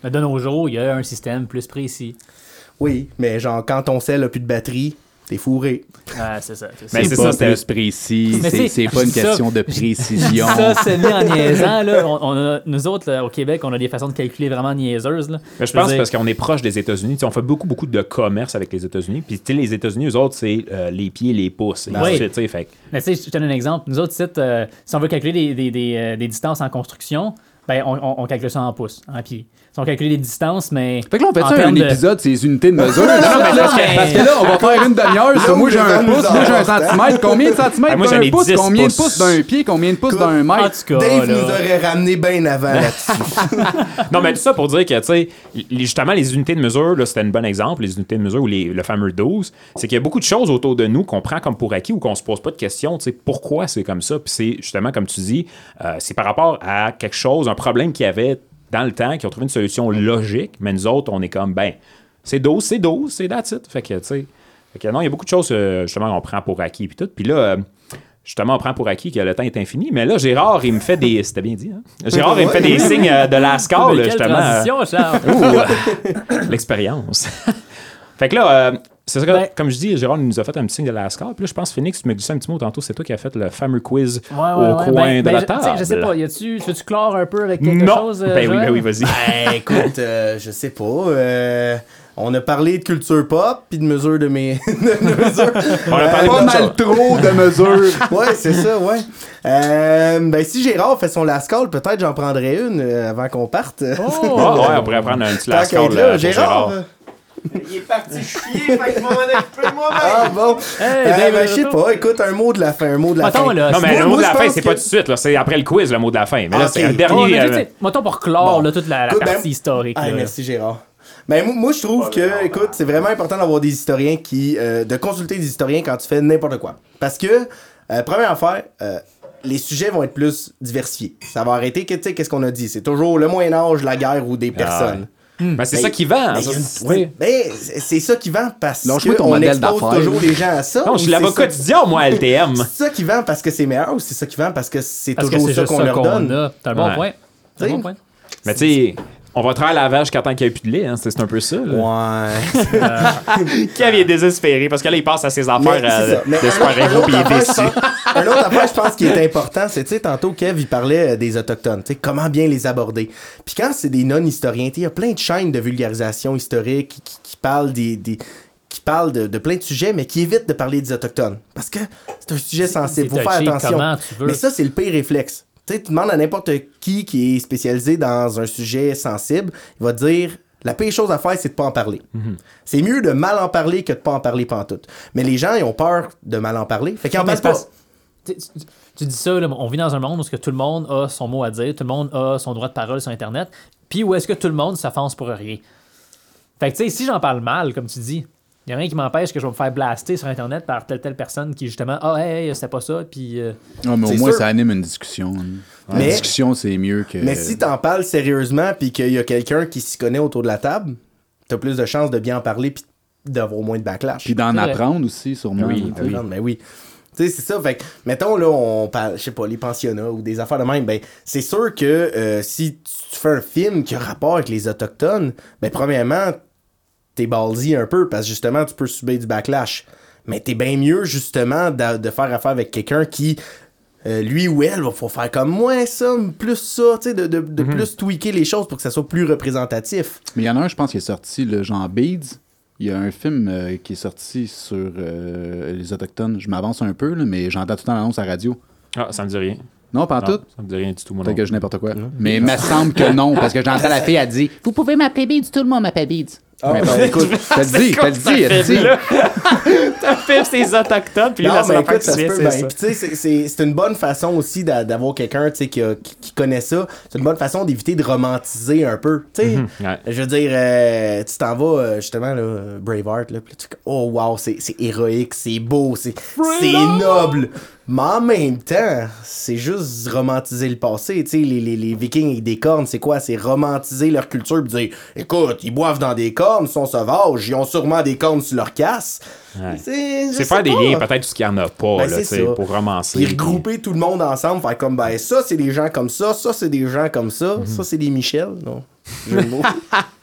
Mais de nos jours, il y a un système plus précis. Oui, mais genre, quand ton sel a plus de batterie, T'es fourré. C'est ça. c'est Mais ça. c'est pas ça, c'était- plus précis. Mais C'est pas une ça- question de précision. Ça, c'est mis en niaisant. Là. On, on a- nous autres, là, au Québec, on a des façons de calculer vraiment niaiseuses. Là. Mais je pense dire- parce qu'on est proche des États-Unis. Tu sais, On fait beaucoup, beaucoup de commerce avec les États-Unis. Puis, tu sais, les États-Unis, eux autres, c'est euh, les pieds, les pouces. et Oui. sais, fait Mais tu sais, je te donne un exemple. Nous autres, euh, si on veut calculer des, des- des, euh, des distances en construction, ben, on, on- on calcule ça en pouces, en pieds. Si on calcule des distances, mais. Fait que là, on fait en ça un de- épisode, ces unités de mesure. non, Non, mais parce, parce que, parce que là, on va faire une demi-heure. Là, moi, j'ai les un pouce, moi, j'ai un centimètre. Combien de centimètres? Ah, moi, j'en d'un pouce? 10 Combien de pouces. d'un pied? Combien de pouces d'un mètre? Dave nous aurait ramené bien avant là-dessus. Non, mais tout ça pour dire que, tu sais, les- justement, les unités de mesure, là, c'était un bon exemple, les unités de mesure ou les- le fameux 12, c'est qu'il y a beaucoup de choses autour de nous qu'on prend comme pour acquis ou qu'on se pose pas de questions, tu sais, pourquoi c'est comme ça? Puis c'est justement, comme tu dis, euh, c'est par rapport à quelque chose, un problème qu'il y avait dans le temps, qui ont trouvé une solution logique, mais nous autres, on est comme, ben, c'est 12, c'est 12, c'est that's it. Fait que, tu sais, fait que non, il y a beaucoup de choses, euh, justement, qu'on prend pour acquis, puis tout. Puis là, euh, justement, on prend pour acquis que le temps est infini. Mais là, Gérard, il me fait des. C'était bien dit, hein? Gérard, il me fait des signes euh, de la score, là, justement. l'expérience. fait que là, euh, c'est ça, que- Ben- comme je dis, Gérard nous a fait un petit signe de la score. Puis là, je pense, Phoenix, tu me glissais un petit mot tantôt, c'est toi qui as fait le fameux quiz Ouais, ouais, au ouais, coin ben- de ben, la je- table. Je sais pas, y a-tu, tu veux-tu clore un peu avec quelque non. chose? euh, ben oui, ben oui, vas-y. Ben, écoute, euh, je sais pas. euh, on a parlé de culture pop puis de mesure de mes. de mesure. On a parlé Pas de mal trop de mesures. Ouais, c'est ça, ouais. Euh, ben, si Gérard fait son last call, peut-être j'en prendrais une euh, avant qu'on parte. Oh! Ah, ouais, on pourrait prendre un petit Tant last qu'à call être euh, là, pour Gérard. Gérard. Il est parti chier, fait que je m'en moi-même. Ah bon. Hey, Euh, Dave, ben, je sais pas, écoute, un mot de la fin, un mot de la Mettons, fin. là, Non, mais Moi- le mot moi, de la fin, c'est que- pas tout de suite, là, c'est après le quiz, le mot de la fin. Mais là, Ok. c'est un Oh, dernier. tu euh, mettons pour clore Bon. là, toute la, la Écoute, ben- partie historique. Ah, là. merci Gérard. Ben, moi, moi, je trouve que, écoute, c'est vraiment important d'avoir des historiens qui. euh, de consulter des historiens quand tu fais n'importe quoi. Parce que, euh, première affaire, euh, les sujets vont être plus diversifiés. Ça va arrêter que, tu sais, qu'est-ce qu'on a dit? C'est toujours le Moyen-Âge, la guerre ou des personnes. Ben, c'est Ben, ça qui vend. Ben, ça, c'est- ouais, ben, c'est c'est ça qui vend parce Lâche-moi que ton on modèle expose toujours les gens à ça. Non, je suis l'avocat étudiant, moi, LTM. C'est ça qui vend parce que c'est meilleur ou c'est ça qui vend parce que c'est que toujours c'est ça qu'on leur qu'on donne? T'as un bon Ouais. point. T'sais, bon point. Mais tu sais, on va travailler la vache jusqu'à temps qu'il n'y ait plus de lait. Hein. C'est un peu ça. là. Ouais. Kev il est désespéré parce que là, il passe à ses affaires euh, de un super autre- un héros autre puis il est déçu. je pense- Un autre affaire, je pense, qui est important, c'est, tu sais, tantôt, Kev, il parlait euh, des Autochtones, tu sais, comment bien les aborder. Puis quand c'est des non-historiens, tu sais, il y a plein de chaînes de vulgarisation historique qui, qui- qui parlent des... des- qui parlent de, de plein de sujets, mais qui évitent de parler des Autochtones. Parce que c'est un sujet sensible, faut faire attention. Mais ça, c'est le pire réflexe. Tu demandes à n'importe qui qui est spécialisé dans un sujet sensible, il va te dire la pire chose à faire, c'est de pas en parler. Mhm. C'est mieux de mal en parler que de pas en parler pantoute. Mais les gens, ils ont peur de mal en parler. Fait qu'ils en parlent pas. tu, tu- tu dis ça, là, on vit dans un monde où que tout le monde a son mot à dire, tout le monde a son droit de parole sur Internet, puis où est-ce que tout le monde s'offense pour rien. Fait que tu sais, si j'en parle mal, comme tu dis, il a rien qui m'empêche que je vais me faire blaster sur Internet par telle telle personne qui justement, ah, hey, hey, c'était pas ça, puis. euh, Ah, mais au moins, sûr. ça anime une discussion. La Mais- discussion, c'est mieux que. Mais si t'en parles sérieusement puis qu'il y a quelqu'un qui s'y connaît autour de la table, t'as plus de chances de bien en parler puis d'avoir moins de backlash. Puis d'en apprendre aussi, sûrement. Oui, tu sais. Oui. Ben oui. Tu sais, c'est ça. Fait que, mettons, là, on parle, je sais pas, les pensionnats ou des affaires de même. Ben, c'est sûr que euh, si tu fais un film qui a rapport avec les Autochtones, ben, premièrement, t'es ballsy un peu parce que justement, tu peux subir du backlash. Mais t'es bien mieux, justement, de, de faire affaire avec quelqu'un qui, euh, lui ou elle, va faut faire comme moi, ça, plus ça, tu sais, de, de, de plus tweaker les choses pour que ça soit plus représentatif. Mais il y en a un, je pense, qui est sorti, le genre Beads. Il y a un film euh, qui est sorti sur euh, les Autochtones. Je m'avance un peu, là, mais j'entends tout le temps l'annonce à la radio. Ah, ça me dit rien. Non, pas en Non, tout? Ça me dit rien du tout, moi. Peut-être que je n'importe quoi. Mais il me semble que non, parce que j'entends la fille, elle dit Vous pouvez m'appeler Beads, tout le monde m'appelle Beads. Mais bon, écoute, t'as dit, t'as dit, elle dit. T'as fait ces autochtones, puis mais affaire écoute, ça se peut c'est bien. ça. Puis tu sais, c'est- une bonne façon aussi d'a- d'avoir quelqu'un, tu sais, qui, connaît ça. C'est une bonne façon d'éviter de romantiser un peu. Tu sais, Ouais. je veux dire, euh, tu t'en vas euh, justement, là, Braveheart, là, puis là, tu oh wow, c'est héroïque, c'est beau, c'est c'est noble. Mais en même temps, c'est juste romantiser le passé. Tu sais, les, les, les Vikings avec des cornes, c'est quoi? C'est romantiser leur culture pis dire, écoute, ils boivent dans des cornes, ils sont sauvages, ils ont sûrement des cornes sur leur casse. Ouais. C'est faire des liens, peut-être, tout ce qu'il y en a pas, Ben, là, c'est tu sais, ça. pour romancer. Puis regrouper tout le monde ensemble, faire comme, ben, ça, c'est des gens comme ça, ça, c'est des gens comme ça, ça, c'est des Michel, non?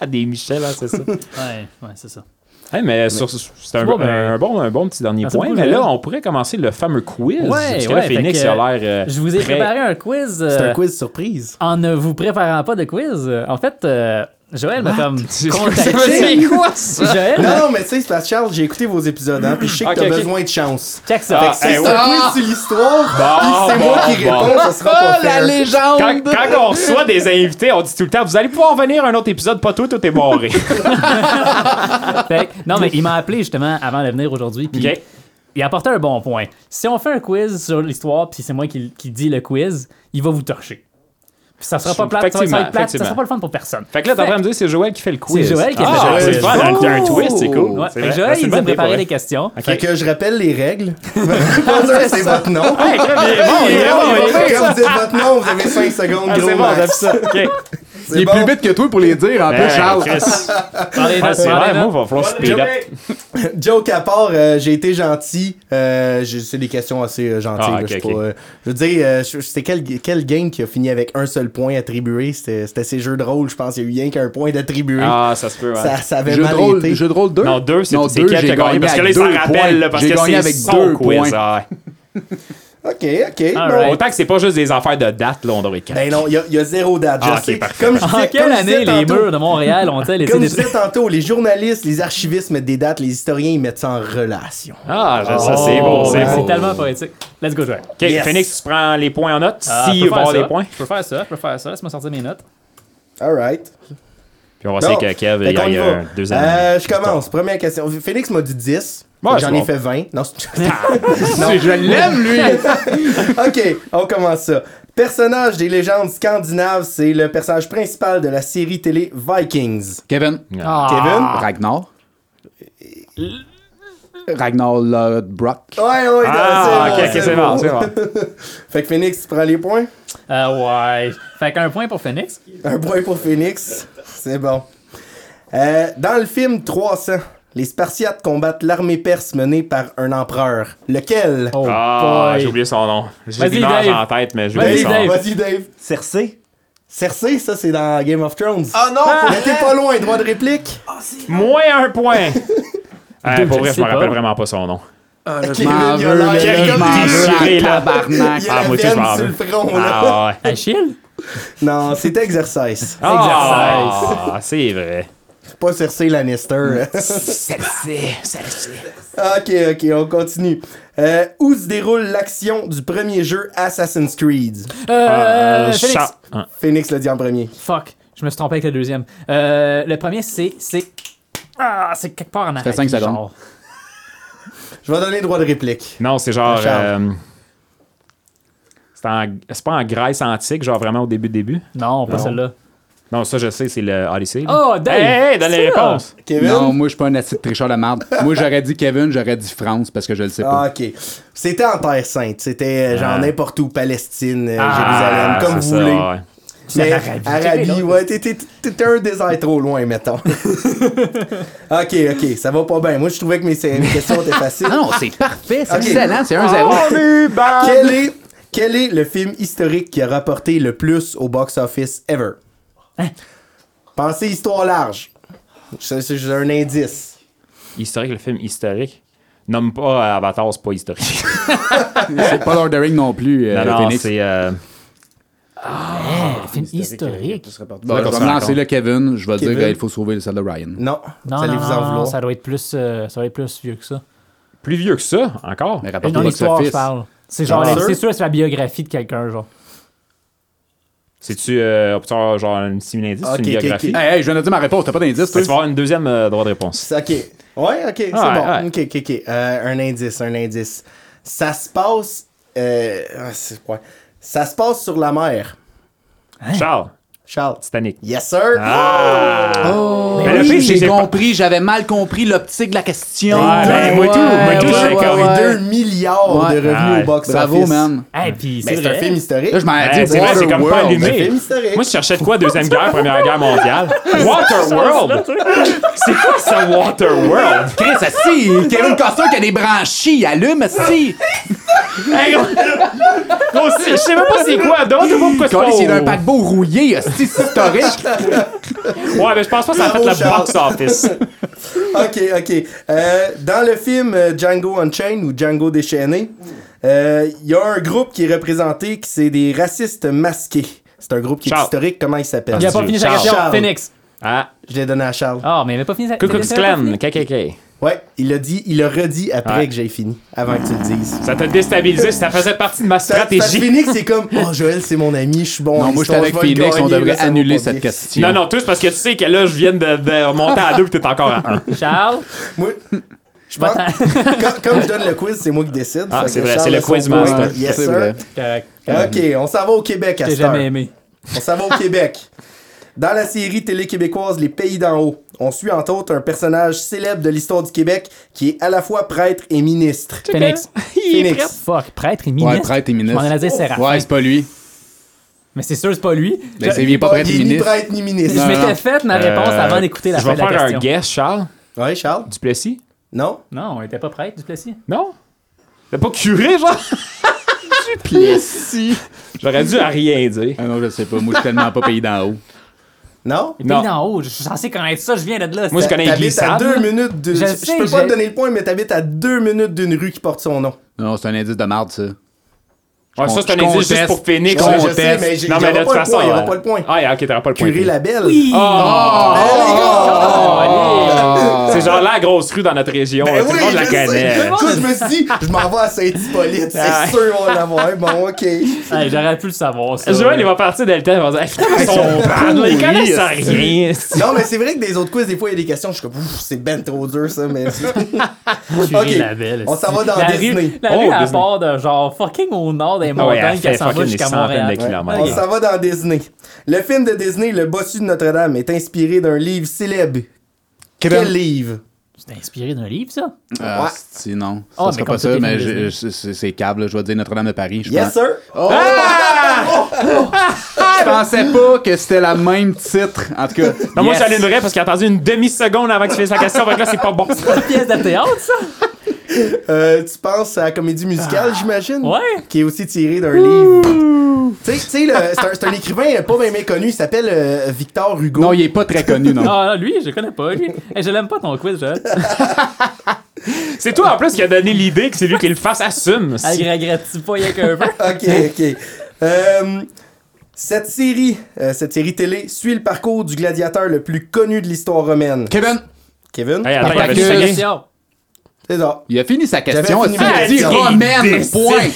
Des Michel, hein, c'est ça. Ouais, ouais, c'est ça. Hey, mais sur- c'est un, Bon, ben, un bon, un bon petit dernier merci point. Mais là, Joël. on pourrait commencer le fameux quiz. Ouais, ouais, Phoenix que, a l'air. euh, Je vous ai préparé un quiz. C'est euh, un quiz surprise. En ne vous préparant pas de quiz. euh, En fait, euh, Joël m'a comme C'est contacté. quoi ça? Joël, Non, non, mais tu sais, c'est parce que Charles, j'ai écouté vos épisodes, hein, puis je sais que t'as besoin de chance. check ça. Ah, Fait que si hey, c'est un quiz sur l'histoire, c'est moi qui bon. réponds, ça sera pas la fair. légende! Quand, quand on reçoit des invités, on dit tout le temps Vous allez pouvoir venir à un autre épisode, pas tout, tout est barré. Fait que- non, mais il m'a appelé justement avant de venir aujourd'hui. Puis il a apporté un bon point. Si on fait un quiz sur l'histoire, puis c'est moi qui, qui dis le quiz, il va vous torcher. Ça sera pas plate, ça va- être plate, sera pas le fun pour personne. Fait que là, t'es en train de me dire que c'est Joël qui fait le quiz. C'est Joël qui a fait ah, le c'est quiz. le fun, un, Oh! twist, c'est cool. Ouais, C'est fait que. Joël, Ah, c'est il nous a préparé des questions. Fait que je rappelle les règles. C'est votre nom. Bon, il est bon, il est bon. Quand vous dites votre nom, vous avez 5 secondes, Ah, gros c'est bon, ça. Il est bon. plus vite que toi pour les dire, en Ben, plus, Charles. Chris. Parlez Ouais, de c'est vrai, moi, il va falloir up. Joke à part, euh, j'ai été gentil. Euh, c'est des questions assez euh, gentilles. Ah, là, je pas, euh, veux dire, euh, c'était quel, quel game qui a fini avec un seul point attribué? C'était c'était ces jeux de rôle, je pense. Il y a eu rien qu'un point d'attribué. Ah, ça se peut, ouais. ça, ça avait Jeu mal rôle, été. jeu de rôle 2? Non, deux, c'est Non, c'est deux, Kev qui j'ai a gagné? Parce que là, avec il s'en deux rappelle, points. là, parce J'ai que gagné c'est avec deux points. Ok, ok. All bon. right. Autant que c'est pas juste des affaires de date, là, on devrait être Ben non, il y, a- il y a zéro date. Je Ah, ok, sais. parfait. Comme je En disais, quelle comme je disais année les tantôt- murs de Montréal ont-elles été Comme je disais tantôt, les journalistes, les archivistes mettent des dates, les historiens, ils mettent ça en relation. Ah, je- ça, c'est beau, c'est Ouais, beau. C'est tellement poétique. Let's go, Joël. OK, Yes. Phoenix, tu prends les points en note. Ah, avoir ça. des points. Je peux faire ça, je peux faire ça. Laisse-moi sortir mes notes. Alright. Puis on va essayer que Kev il y a deux années. Euh, je commence. Première question. Félix m'a dit 10. Ouais, J'en ai bon. fait 20. Non, c'est- Je l'aime, lui! ok, on commence ça. Personnage des légendes scandinaves, c'est le personnage principal de la série télé Vikings. Kevin. Ah. Kevin? Ragnar. Ragnar Lodbrok. Ouais, ouais, Ah, ok, c'est ok, c'est bon, c'est bon. Fait que Phoenix, tu prends les points? Euh, ouais. Fait qu'un point pour Phoenix. Un point pour Phoenix. C'est bon. Euh, dans le film 300, les Spartiates combattent l'armée perse menée par un empereur. Lequel? Oh, Ah, j'ai oublié son nom. J'ai l'image en tête, mais j'ai oublié son Dave. nom. Vas-y, Dave. Cersei? Cersei, ça, c'est dans Game of Thrones. Ah non! Mais t'es pas loin, droit de réplique. Moins un point. Euh, Deux, pour je vrai, je me rappelle vraiment pas son nom. Ah, là, Kevin, m'en il a veux, là, je m'en veux, tabarnak. Il y a Ah, moi aussi, je m'en veux. Ah, ouais. Achille? Non, c'était Exercice. Ah, c'est vrai. Pas Cersei Lannister. ok, ok, on continue. Euh, où se déroule l'action du premier jeu Assassin's Creed? Euh, Euh, Phoenix. Ah. Phoenix l'a dit en premier. Fuck. Je me suis trompé avec le deuxième. Euh, le premier, c'est. c'est... Ah, c'est quelque part en cinq secondes. genre. Je vais donner droit de réplique. Non, c'est genre. Charles. euh, c'est en- c'est pas en Grèce antique, genre vraiment au début début? Non, pas Non. celle-là. Non, ça je sais, c'est le Odyssey. Oh, Dave! Hey, hey, donne les réponses. Kevin? Non, moi, je suis pas un acide tricheur de merde. moi, j'aurais dit Kevin, j'aurais dit France parce que je le sais Ah, pas. ok. C'était en Terre Sainte. C'était euh, genre Ah. n'importe où, Palestine, euh, Ah, Jérusalem, comme vous ça, voulez. ouais. Mais Arabie. Arabie, ouais, t'es- t'es t'es un désert trop loin, mettons. ok, ok, ça va pas bien. Moi, je trouvais que mes, mes questions étaient faciles. Non, non, c'est parfait, c'est Ok. excellent, c'est 1-0. Quel est, quel est le film historique qui a rapporté le plus au box-office ever? Pensez histoire large. C'est juste un indice. Historique, le film historique. Nomme pas Avatar, c'est pas historique. C'est pas Lord of the Rings non plus, euh, non, non, Phoenix. c'est. euh, Un film historique. Bon, je vais me lancer là, Kevin. Je vais Kevin. dire qu'il faut sauver le salle de Ryan. Non, Non, allez non, ça doit être plus, euh, ça doit être plus vieux que ça. plus vieux que ça, encore? Mais rapporte je parle. C'est genre, Ah, c'est sûr, c'est la biographie de quelqu'un, genre. C'est-tu euh, genre une simili-indice, Ok, une biographie? ok. Hey, hey, je viens de dire ma réponse, t'as pas d'indice, toi? tu vas avoir une deuxième euh, droit de réponse. Ok. Ouais, ok, c'est Ah, bon. ouais. Ok, ok, ok. Euh, un indice, un indice. Ça se passe. Euh, ah, c'est- ouais. Ça se passe sur la mer. Charles, Charles. Titanic. Yes, sir! Ah! Oh, Mais oui, c'est que j'ai compris, j'avais mal compris l'optique de la question. Ouais, ben, moi tout, moi tout, ouais, ouais, comme ouais. 2 milliards Ouais. de revenus Ouais. au box-office. Bravo, man. Hey, puis Mais c'est c'est un film historique. Là, je m'en dit c'est vrai, c'est comme pas allumé. Un film historique. Moi, je cherchais de quoi, Deuxième Guerre, Première Guerre mondiale? Waterworld! C'est quoi ça, Waterworld? Chris, assis, Kevin Costner qui a des branchies, allume. Hey, c'est- je sais même pas c'est quoi, donc, je sais pas pourquoi c'est Quand il pas a un paquebot rouillé, c'est historique. Ouais, mais je pense pas que ça a fait le Charles. box-office. ok, ok. Euh, dans le film euh, Django Unchained ou Django déchaîné, euh, il y a un groupe qui est représenté qui c'est des racistes masqués. C'est un groupe qui est Charles. historique. Comment il s'appelle? Il a pas fini sa Charles. question. Phoenix. Ah, Je l'ai donné à Charles. Ah, mais il avait pas fini sa Ku Klux Klan. KKK. Ouais, il l'a dit, il l'a redit après Ouais. que j'ai fini, avant que tu le dises. Ça t'a déstabilisé, ça faisait partie de ma Ça, ça, stratégie. Phoenix, c'est comme, oh Joël, c'est mon ami, je suis bon. Non, moi, j'étais avec Phoenix, on devrait là, ça annuler cette question. Non, non, tous parce que tu sais que là, je viens de, de remonter à deux puis t'es encore à un. Charles, Moi, je pense, quand- comme je donne le quiz, c'est moi qui décide. Ah, c'est vrai, c'est le quiz master. Yes, sir. Ok, on s'en va au Québec à J'ai cette heure. jamais aimé. On s'en va au Québec. Dans la série télé québécoise Les Pays d'en haut, on suit entre autres un personnage célèbre de l'histoire du Québec qui est à la fois prêtre et ministre. Phoenix. Phoenix. Fuck, prêtre et Ouais, ministre? prêtre et Je ministre. allais dire Séraphin. Ouais, c'est pas lui. Mais c'est sûr, c'est pas lui. Je- c'est il est pas prêtre ni ministre. prêtre ni Je ministre. Non, m'étais fait ma réponse Euh, avant d'écouter la Je fin vais de la faire un guess, Charles. Ouais, Charles? Duplessis? Non? Non, on était pas prêtre, Duplessis. Non? T'as pas curé, genre? Duplessis. J'aurais dû à rien dire. Ah non, je sais pas. Moi, je suis tellement pas pays d'en haut. Non? Non. d'en haut, je suis censé connaître ça, je viens de là. Moi, je connais les T'habites à deux minutes de... Je Je, sais, peux pas j'ai- te donner le point, mais t'habites à deux minutes d'une rue qui porte son nom. Non, c'est un indice de marde, ça. Ouais, ça, c'est un indice juste pour Phoenix. Je Ouais, là. sais, mais j'ai- Non, mais de toute façon. il y aura pas le point. Ah, ok, t'auras pas le point. Curé la belle. Oui! Oh! Oh, C'est genre la grosse rue dans notre région. Ben Tout oui, le monde la connaît. Écoute, je me suis dit, je m'en vais à Saint-Hippolyte, Ah. c'est sûr on va l'avoir. Bon, ok. Hey, J'aurais pu le savoir, ça. Joël, il va partir temps. Il va dire, finalement, ils sont bad, là, ils connaissent rien. Non, mais c'est vrai que des autres quiz, des fois, il y a des questions, je suis comme, c'est ben trop dur, ça, mais. Curé Ok, la belle. on s'en va dans la Disney. La Oh, rue à Disney. part de genre fucking au nord des Ah montagnes qu'elle s'en va jusqu'à Montréal. On s'en va dans Disney. Le film de Disney, Le Bossu de Notre-Dame, est inspiré d'un livre célèbre. Quel livre? C'est inspiré d'un livre, ça? Ah, Ouais. si, non. Ah, Ça mais sera comme pas ça, mais c'est- c'est câble. Je vais dire Notre-Dame de Paris. Je Yes, pense. sir. Oh! Je pensais pas que c'était la même titre. En tout cas. Non, moi, yes. une parce qu'il a attendu une demi-seconde avant que tu fasses la question. Que là, c'est pas bon. Une pièce de théâtre, ça? Euh, tu penses à la comédie musicale, j'imagine? Ouais. Qui est aussi tirée d'un livre. Tu sais- tu sais, le- c'est un, écrivain pas bien méconnu, il s'appelle euh, Victor Hugo. Non, il est pas très connu, non. Ah, lui, je connais pas, lui. Hey, je l'aime pas ton quiz, Joël. C'est toi, en plus, qui a donné l'idée que c'est lui qui le fasse. Assume. Elle regrette-tu pas, y'a qu'un peu? Ok, ok. Euh, cette série, euh, cette série télé suit le parcours du gladiateur le plus connu de l'histoire romaine. Kevin, Kevin? Hey, attends, il C'est ça. il a fini sa question. J'avais fini Il ma a dit romaine, Il point.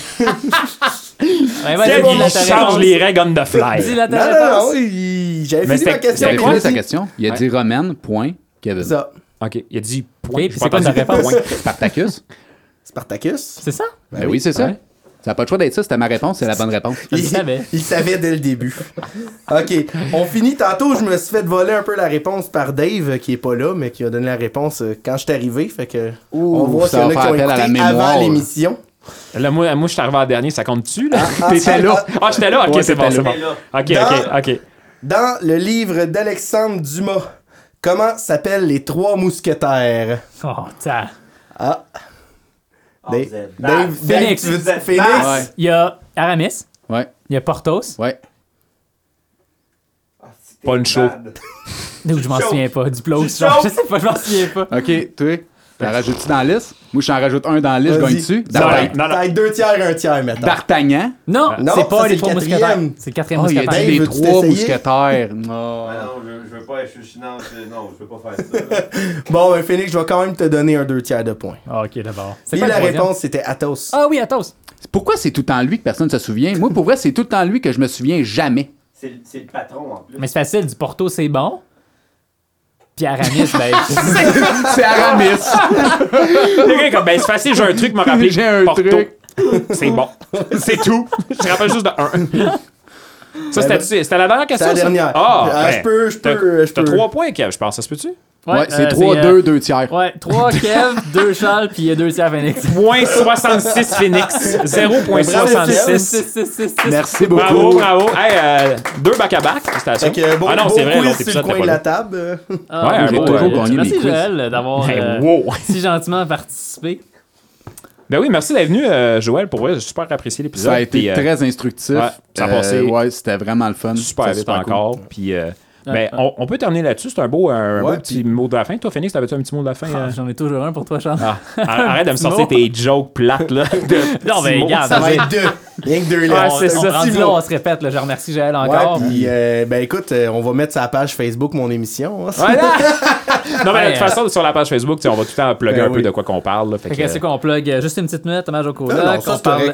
Ouais, C'est bon, il change les règles on the fly. Non, non, non, il- j'avais fini ma question. Quoi fini sa dit- question. Il a dit romaine, point. Kevin. C'est ça. Ok, il a dit point. C'est quoi ta entendu réponse? point. Spartacus. Spartacus. C'est ça? Ben oui, c'est ça. Ça n'a pas le choix d'être ça. C'était ma réponse. C'est la bonne réponse. Il, savais. il savait dès le début. OK. On finit. Tantôt, je me suis fait voler un peu la réponse par Dave, qui est pas là, mais qui a donné la réponse euh, quand je suis arrivé. Fait que on voit s'il y en a qui ont appel à la écouté mémoire. avant l'émission. Là, moi, moi je suis arrivé en dernier, ça compte-tu, là? T'étais là. Ah, j'étais là? Ok, Ouais, c'est bon, c'est bon. Ok, Dans- ok, ok. Dans le livre d'Alexandre Dumas, comment s'appellent les trois mousquetaires? Oh, t'as. Ah, Ah, Dave, Dave, Phoenix. Ouais. Il y a Aramis, Ouais, il y a Portos. ouais. Ah, Poncho. D'où je m'en souviens pas. Du Plos. Chaud. Genre, je sais pas, je m'en souviens pas. OK, toi, t'en rajoutes-tu dans la liste? Moi, je t'en rajoute un dans la liste. Je Vas-y. gagne dessus. Non, D'Artagnan. non, non. T'as deux tiers, un tiers, maintenant. D'Artagnan? Non, Non, c'est pas les le trois mousquetaires. C'est le quatrième Oh, il a mousquetaire. dit les veux-tu trois mousquetaires. Non. Ah non, je, je veux pas, je suis non, je- veux pas faire ça. Bon, ben Phoenix, je vais quand même te donner un deux tiers de points. Ah, ok, d'abord. Et la troisième? réponse, c'était Athos. Ah oui, Athos. Pourquoi c'est tout le temps lui que personne ne se souvient? Moi, pour vrai, c'est tout le temps lui que je me souviens jamais. C'est le patron en plus. Mais c'est facile, du Porto, c'est bon. Puis Aramis, ben. c'est Aramis. Le gars, comme, ben, c'est facile, j'ai un truc, m'a rappelé. J'ai un Porto. truc. C'est bon. C'est tout. Je te rappelle juste de un. Ça, c'était c'était la dernière C'est question? la ça? dernière. Ah, Euh, ben, je peux, je peux, je t'as peux. trois points, Kev, je pense. Ça se peut-tu? Ouais, c'est euh, 3, euh, 2, 2 tiers. Ouais, 3 Kev, 2 Charles, puis il y a 2 tiers Phoenix. Point 66 Phoenix. 0.66. Merci beaucoup. Bravo, bravo. Hey, euh, deux back-à-back. Félicitations. Fait que bon, ah non, c'est vrai, l'autre épisode coin de pas la table. Ah, Ouais, j'ai toujours euh, gagné Merci. Joël d'avoir euh, wow. si gentiment participé. Ben oui, merci d'être venu, euh, Joël. Pour vrai, j'ai super apprécié l'épisode. Ça a été euh, très instructif. ouais, ça a Euh, passé ouais, c'était vraiment le fun. super C'était vite cool. encore. Puis, euh, Ben, on, on peut terminer là-dessus. C'est un beau, un Ouais, beau petit puis- mot de la fin. Toi, Phoenix, t'avais-tu un petit mot de la fin? Ah, euh? J'en ai toujours un pour toi, Charles. Ah, arrête de me sortir tes jokes plates, là. de Non, mais regarde, Ça va être deux. Rien que deux Ouais, lettres. c'est ça, là, mots. on se répète. Là, je remercie Jaël Ouais, encore. puis, euh, ben écoute, euh, on va mettre la page Facebook mon émission. hein. Voilà. Non, mais de toute façon, sur la page Facebook, on va tout le temps plugger Ben un peu de quoi qu'on parle. là. fait Fait que, c'est qu'on plug euh, juste une petite minute, hommage au Kodak.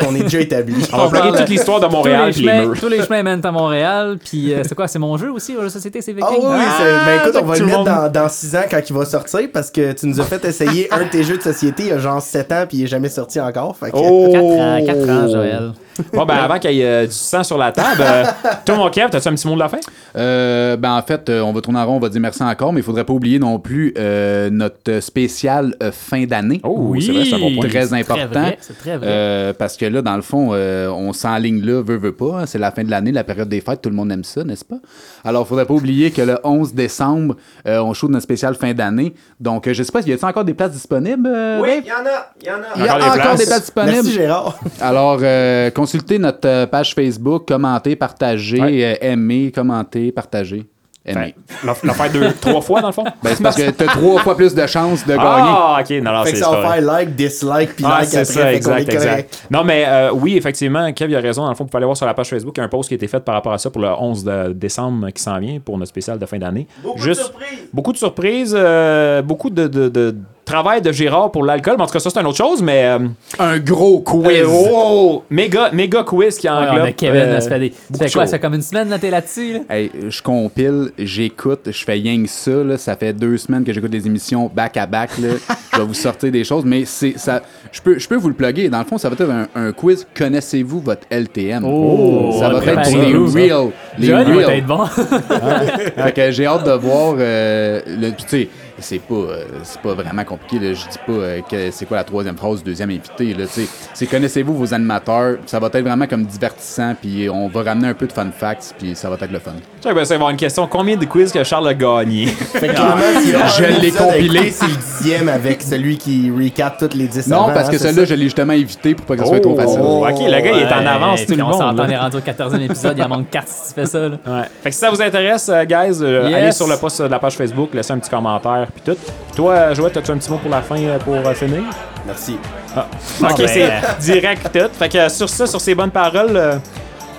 qu'on est déjà établi. on va plugger toute l'histoire de Montréal tous les chemins mènent à Montréal. Puis euh, c'est quoi, c'est mon jeu aussi, Jeu de société, c'est Ah Viking? oui, oui, c'est- ben écoute, on va le mettre dans, dans 6 ans quand il va sortir parce que tu nous as fait essayer un de tes jeux de société il y a genre 7 ans puis il est jamais sorti encore. Fait que- Oh! 4 ans, 4 ans, Joël. Bon, ben avant qu'il y ait euh, du sang sur la table, euh, toi, mon Kev, t'as-tu un petit mot de la fin? Euh, ben en fait, euh, on va tourner en rond, on va dire merci encore, mais il faudrait pas oublier non plus euh, notre spécial euh, fin d'année. Oh, c'est vrai, c'est un bon point. Très important. vrai, C'est très vrai. Euh, parce que là, dans le fond, euh, on s'enligne là, veut, veut pas. hein. c'est la fin de l'année, la période des fêtes, tout le monde aime ça, n'est-ce pas? Alors, faudrait pas oublier que le 11 décembre, euh, on shoot notre spécial fin d'année. Donc, euh, je sais pas, y a-t-il encore des places disponibles? euh, Oui, il y en a, il y en a. Il y a Encore des encore places. des places disponibles? Merci Gérard. Alors, euh, consultez notre page Facebook, commentez, partagez, Ouais. euh, aimez, commentez, partagez, Ben, la faire deux, trois fois, dans le fond? Ben, c'est parce que t'as trois fois plus de chances de gagner. Ah, ok, non, non, Fait que ça va faire like, dislike puis Ah, like c'est après. ça, exact, exact. Non, mais euh, oui, effectivement, Kev, il a raison. Dans le fond, vous pouvez aller voir sur la page Facebook, il y a un post qui a été fait par rapport à ça pour le 11 de décembre qui s'en vient pour notre spécial de fin d'année. Beaucoup Juste- de surprises. Beaucoup de surprises, euh, beaucoup de, de- de travail de Gérard pour l'alcool. Mais en tout cas, ça, c'est une autre chose, mais... euh, Un gros quiz. euh, wow! méga, méga quiz qui Ouais, englobe... a Kevin, euh, ça fait des. beaucoup Ça fait quoi, de ça fait comme une semaine là, t'es là-dessus? là? Hey, je compile, j'écoute, je fais rien que ça. Là. Ça fait deux semaines que j'écoute des émissions back à back. Là. je vais vous sortir des choses, mais c'est ça. Je peux, je peux vous le plugger. Dans le fond, ça va être un, un quiz. Connaissez-vous votre LTM Oh, Ça va être pour les préparez-vous, ça. real. Les Joël, il va real. être bon. Fait que j'ai hâte de voir. euh, le, tu sais, c'est pas, euh, c'est pas vraiment compliqué. Là. Je dis pas euh, que c'est quoi la troisième phrase du deuxième invité. Là, tu sais. c'est connaissez-vous vos animateurs? Ça va être vraiment comme divertissant. Puis on va ramener un peu de fun facts. Puis ça va être le fun. Tiens, ben, ça va avoir une question. Combien de quiz que Charles a gagné? Fait que clairement, s'il y a Je l'ai compilé. C'est le dixième avec celui qui recap toutes les 10 Non, avant, parce que hein, celui-là, ça? je l'ai justement évité pour pas que ce soit trop facile. Oh, ok, le gars, il est en Ouais, avance, tout le on monde. s'entend, on est rendu au 14e épisode, il en manque 4 si tu fais ça. Là. Ouais. Fait que si ça vous intéresse, euh, guys, Yes. allez sur le post de la page Facebook, laissez un petit commentaire, puis tout. Puis toi, Joël, as-tu un petit mot pour la fin euh, pour euh, finir? Merci. Ah. Ok, ben, c'est euh, direct tout. Fait que euh, sur ça, sur ces bonnes paroles, euh,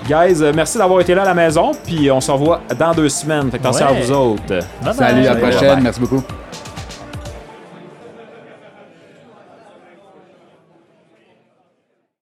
guys, euh, merci d'avoir été là à la maison, puis on se revoit dans deux semaines. Fait que attention Ouais. à vous autres. Bye Salut, à la bye. prochaine. Merci beaucoup.